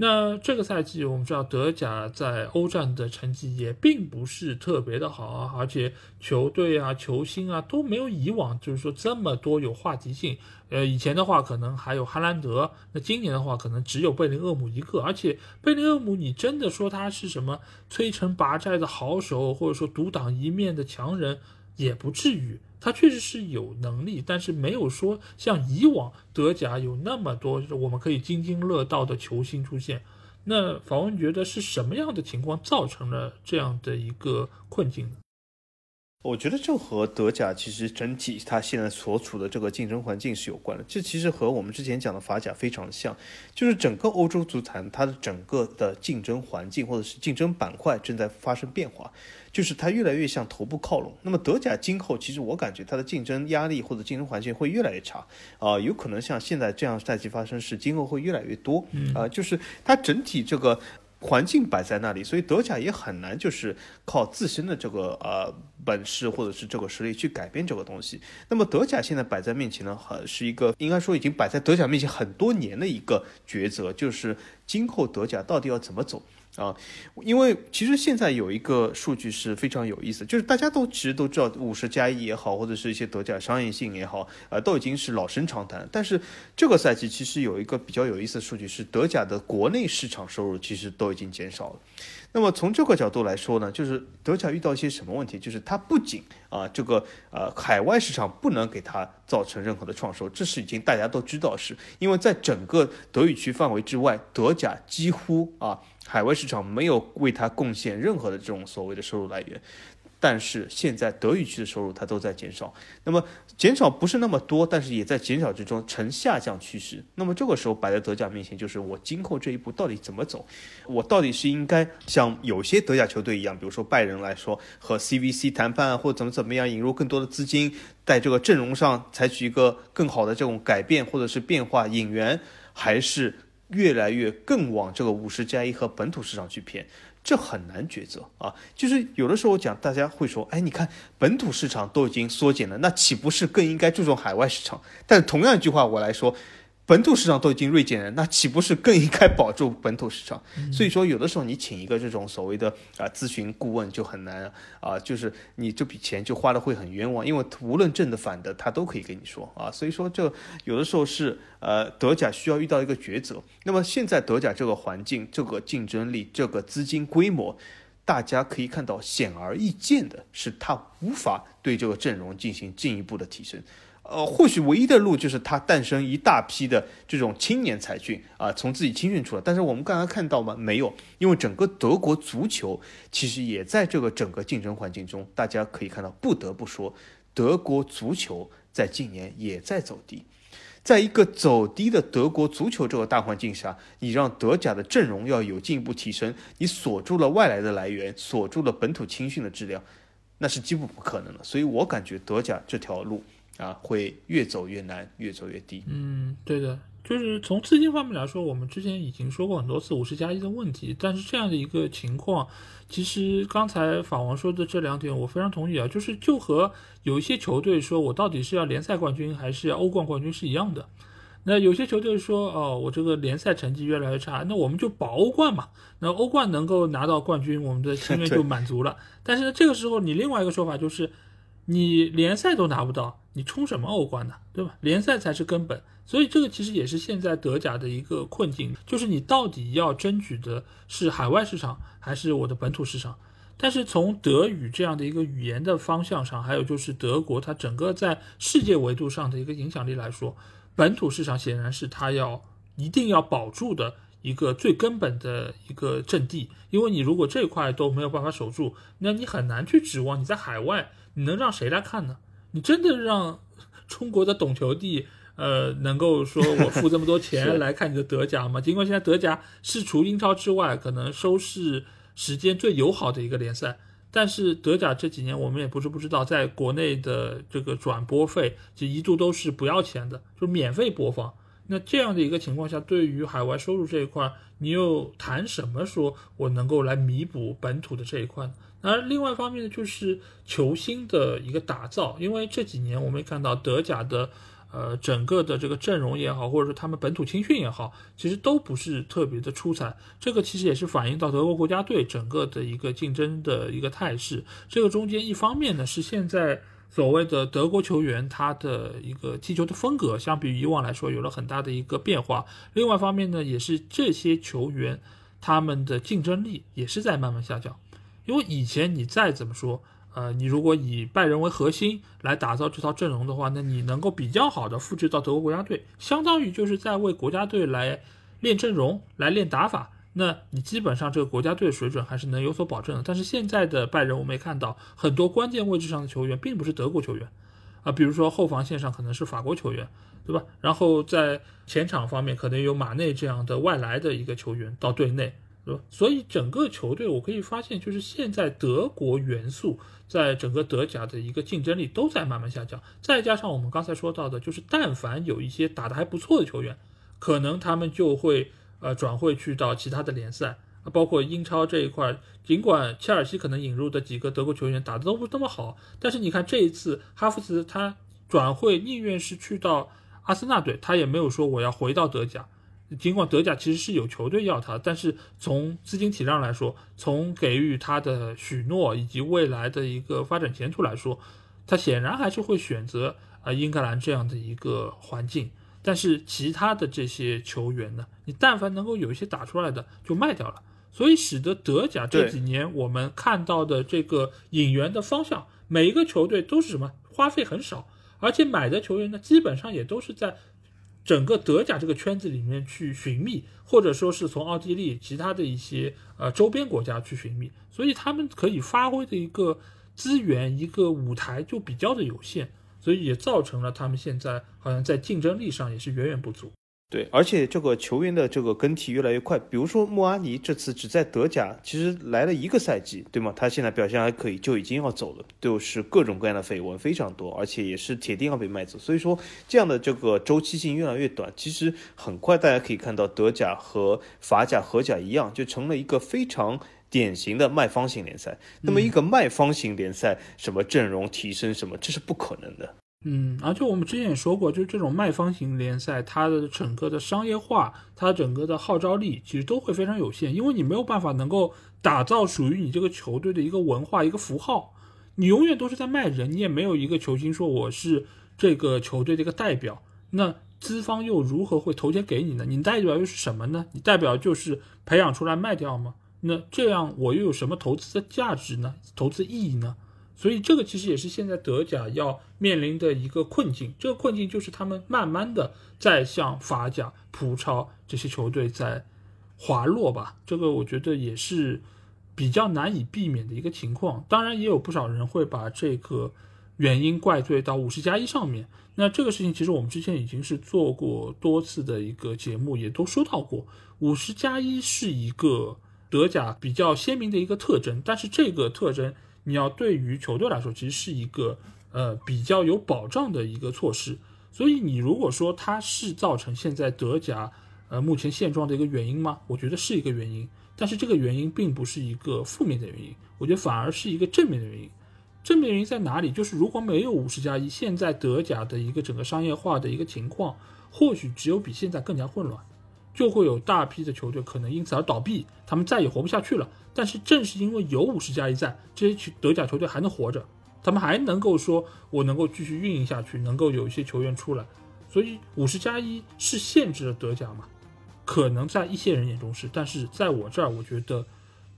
那这个赛季，我们知道德甲在欧战的成绩也并不是特别的好啊，而且球队啊、球星啊都没有以往就是说这么多有话题性。呃，以前的话可能还有哈兰德，那今年的话可能只有贝林厄姆一个。而且贝林厄姆，你真的说他是什么摧城拔寨的好手，或者说独当一面的强人，也不至于。他确实是有能力，但是没有说像以往德甲有那么多我们可以津津乐道的球星出现。那访问觉得是什么样的情况造成了这样的一个困境？我觉得这和德甲其实整体它现在所处的这个竞争环境是有关的。这其实和我们之前讲的法甲非常像，就是整个欧洲足坛它的整个的竞争环境或者是竞争板块正在发生变化，就是它越来越向头部靠拢。那么德甲今后其实我感觉它的竞争压力或者竞争环境会越来越差啊，有可能像现在这样赛季发生是今后会越来越多啊，就是它整体这个。环境摆在那里，所以德甲也很难就是靠自身的这个呃本事或者是这个实力去改变这个东西。那么德甲现在摆在面前呢，很是一个应该说已经摆在德甲面前很多年的一个抉择，就是今后德甲到底要怎么走。啊，因为其实现在有一个数据是非常有意思，就是大家都其实都知道五十加一也好，或者是一些德甲商业性也好，啊，都已经是老生常谈。但是这个赛季其实有一个比较有意思的数据是，德甲的国内市场收入其实都已经减少了。那么从这个角度来说呢，就是德甲遇到一些什么问题？就是它不仅啊这个呃海外市场不能给它造成任何的创收，这是已经大家都知道，是因为在整个德语区范围之外，德甲几乎啊海外市场没有为它贡献任何的这种所谓的收入来源。但是现在德语区的收入它都在减少，那么减少不是那么多，但是也在减少之中呈下降趋势。那么这个时候摆在德甲面前，就是我今后这一步到底怎么走？我到底是应该像有些德甲球队一样，比如说拜仁来说，和 CVC 谈判，或者怎么怎么样引入更多的资金，在这个阵容上采取一个更好的这种改变或者是变化引援，还是越来越更往这个五十加一和本土市场去偏？这很难抉择啊！就是有的时候讲，大家会说，哎，你看本土市场都已经缩减了，那岂不是更应该注重海外市场？但同样一句话，我来说，本土市场都已经锐减了，那岂不是更应该保住本土市场？所以说，有的时候你请一个这种所谓的啊咨询顾问就很难啊，就是你这笔钱就花的会很冤枉，因为无论正的反的，他都可以跟你说啊。所以说，这有的时候是呃德甲需要遇到一个抉择。那么现在德甲这个环境、这个竞争力、这个资金规模，大家可以看到显而易见的是，他无法对这个阵容进行进一步的提升。呃，或许唯一的路就是他诞生一大批的这种青年才俊啊，从自己青训出来。但是我们刚刚看到吗？没有，因为整个德国足球其实也在这个整个竞争环境中，大家可以看到，不得不说，德国足球在近年也在走低。在一个走低的德国足球这个大环境下，你让德甲的阵容要有进一步提升，你锁住了外来的来源，锁住了本土青训的质量，那是几乎不可能的。所以我感觉德甲这条路。啊，会越走越难，越走越低。嗯，对的，就是从资金方面来说，我们之前已经说过很多次五十加一的问题。但是这样的一个情况，其实刚才法王说的这两点，我非常同意啊。就是就和有一些球队说我到底是要联赛冠军还是要欧冠冠军是一样的。那有些球队说，哦，我这个联赛成绩越来越差，那我们就保欧冠嘛。那欧冠能够拿到冠军，我们的心愿 [laughs] 就满足了。但是呢，这个时候你另外一个说法就是。你联赛都拿不到，你冲什么欧冠呢？对吧？联赛才是根本，所以这个其实也是现在德甲的一个困境，就是你到底要争取的是海外市场还是我的本土市场？但是从德语这样的一个语言的方向上，还有就是德国它整个在世界维度上的一个影响力来说，本土市场显然是它要一定要保住的一个最根本的一个阵地，因为你如果这块都没有办法守住，那你很难去指望你在海外。你能让谁来看呢？你真的让中国的懂球帝，呃，能够说我付这么多钱 [laughs] 来看你的德甲吗？尽管现在德甲是除英超之外，可能收视时间最友好的一个联赛，但是德甲这几年我们也不是不知道，在国内的这个转播费就一度都是不要钱的，就免费播放。那这样的一个情况下，对于海外收入这一块，你又谈什么说我能够来弥补本土的这一块呢？而另外一方面呢，就是球星的一个打造，因为这几年我们也看到德甲的，呃，整个的这个阵容也好，或者说他们本土青训也好，其实都不是特别的出彩。这个其实也是反映到德国国家队整个的一个竞争的一个态势。这个中间一方面呢，是现在所谓的德国球员他的一个踢球的风格，相比于以往来说有了很大的一个变化。另外一方面呢，也是这些球员他们的竞争力也是在慢慢下降。因为以前你再怎么说，呃，你如果以拜仁为核心来打造这套阵容的话，那你能够比较好的复制到德国国家队，相当于就是在为国家队来练阵容、来练打法。那你基本上这个国家队水准还是能有所保证的。但是现在的拜仁，我们也看到很多关键位置上的球员并不是德国球员，啊，比如说后防线上可能是法国球员，对吧？然后在前场方面可能有马内这样的外来的一个球员到队内。对吧？所以整个球队，我可以发现，就是现在德国元素在整个德甲的一个竞争力都在慢慢下降。再加上我们刚才说到的，就是但凡有一些打得还不错的球员，可能他们就会呃转会去到其他的联赛，包括英超这一块。尽管切尔西可能引入的几个德国球员打得都不那么好，但是你看这一次哈弗茨他转会宁愿是去到阿森纳队，他也没有说我要回到德甲。尽管德甲其实是有球队要他，但是从资金体量来说，从给予他的许诺以及未来的一个发展前途来说，他显然还是会选择啊英格兰这样的一个环境。但是其他的这些球员呢，你但凡能够有一些打出来的，就卖掉了。所以使得德甲这几年我们看到的这个引援的方向，每一个球队都是什么花费很少，而且买的球员呢，基本上也都是在。整个德甲这个圈子里面去寻觅，或者说是从奥地利其他的一些呃周边国家去寻觅，所以他们可以发挥的一个资源、一个舞台就比较的有限，所以也造成了他们现在好像在竞争力上也是远远不足。对，而且这个球员的这个更替越来越快。比如说穆阿尼这次只在德甲，其实来了一个赛季，对吗？他现在表现还可以，就已经要走了，就是各种各样的绯闻非常多，而且也是铁定要被卖走。所以说，这样的这个周期性越来越短。其实很快大家可以看到，德甲和法甲、荷甲一样，就成了一个非常典型的卖方型联赛。那么一个卖方型联赛，什么阵容提升什么，这是不可能的。嗯，而且我们之前也说过，就是这种卖方型联赛，它的整个的商业化，它整个的号召力其实都会非常有限，因为你没有办法能够打造属于你这个球队的一个文化、一个符号，你永远都是在卖人，你也没有一个球星说我是这个球队的一个代表，那资方又如何会投钱给你呢？你代表又是什么呢？你代表就是培养出来卖掉吗？那这样我又有什么投资的价值呢？投资意义呢？所以这个其实也是现在德甲要面临的一个困境。这个困境就是他们慢慢的在向法甲、葡超这些球队在滑落吧。这个我觉得也是比较难以避免的一个情况。当然，也有不少人会把这个原因怪罪到五十加一上面。那这个事情其实我们之前已经是做过多次的一个节目，也都说到过。五十加一是一个德甲比较鲜明的一个特征，但是这个特征。你要对于球队来说，其实是一个呃比较有保障的一个措施。所以你如果说它是造成现在德甲呃目前现状的一个原因吗？我觉得是一个原因，但是这个原因并不是一个负面的原因，我觉得反而是一个正面的原因。正面原因在哪里？就是如果没有五十加一，现在德甲的一个整个商业化的一个情况，或许只有比现在更加混乱。就会有大批的球队可能因此而倒闭，他们再也活不下去了。但是正是因为有五十加一在，这些德甲球队还能活着，他们还能够说我能够继续运营下去，能够有一些球员出来。所以五十加一是限制了德甲嘛？可能在一些人眼中是，但是在我这儿，我觉得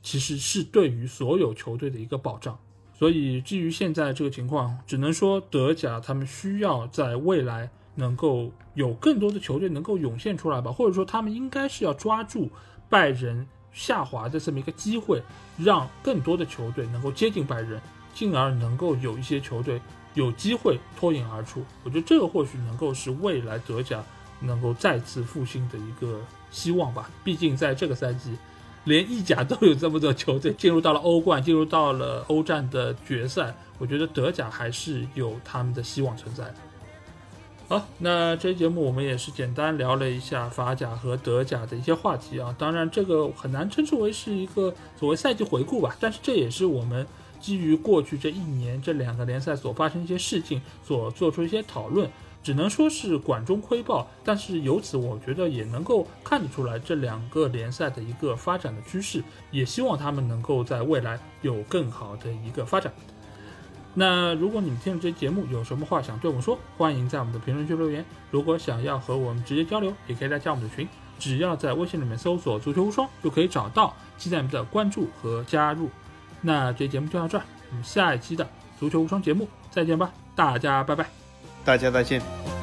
其实是对于所有球队的一个保障。所以基于现在这个情况，只能说德甲他们需要在未来。能够有更多的球队能够涌现出来吧，或者说他们应该是要抓住拜仁下滑的这么一个机会，让更多的球队能够接近拜仁，进而能够有一些球队有机会脱颖而出。我觉得这个或许能够是未来德甲能够再次复兴的一个希望吧。毕竟在这个赛季，连意甲都有这么多球队进入到了欧冠，进入到了欧战的决赛，我觉得德甲还是有他们的希望存在的。好，那这期节目我们也是简单聊了一下法甲和德甲的一些话题啊。当然，这个很难称之为是一个所谓赛季回顾吧，但是这也是我们基于过去这一年这两个联赛所发生一些事情所做出一些讨论，只能说是管中窥豹。但是由此，我觉得也能够看得出来这两个联赛的一个发展的趋势，也希望他们能够在未来有更好的一个发展。那如果你们听了这节目，有什么话想对我们说，欢迎在我们的评论区留言。如果想要和我们直接交流，也可以来加我们的群，只要在微信里面搜索“足球无双”就可以找到，期待你们的关注和加入。那这节目就到这儿，我们下一期的足球无双节目再见吧，大家拜拜，大家再见。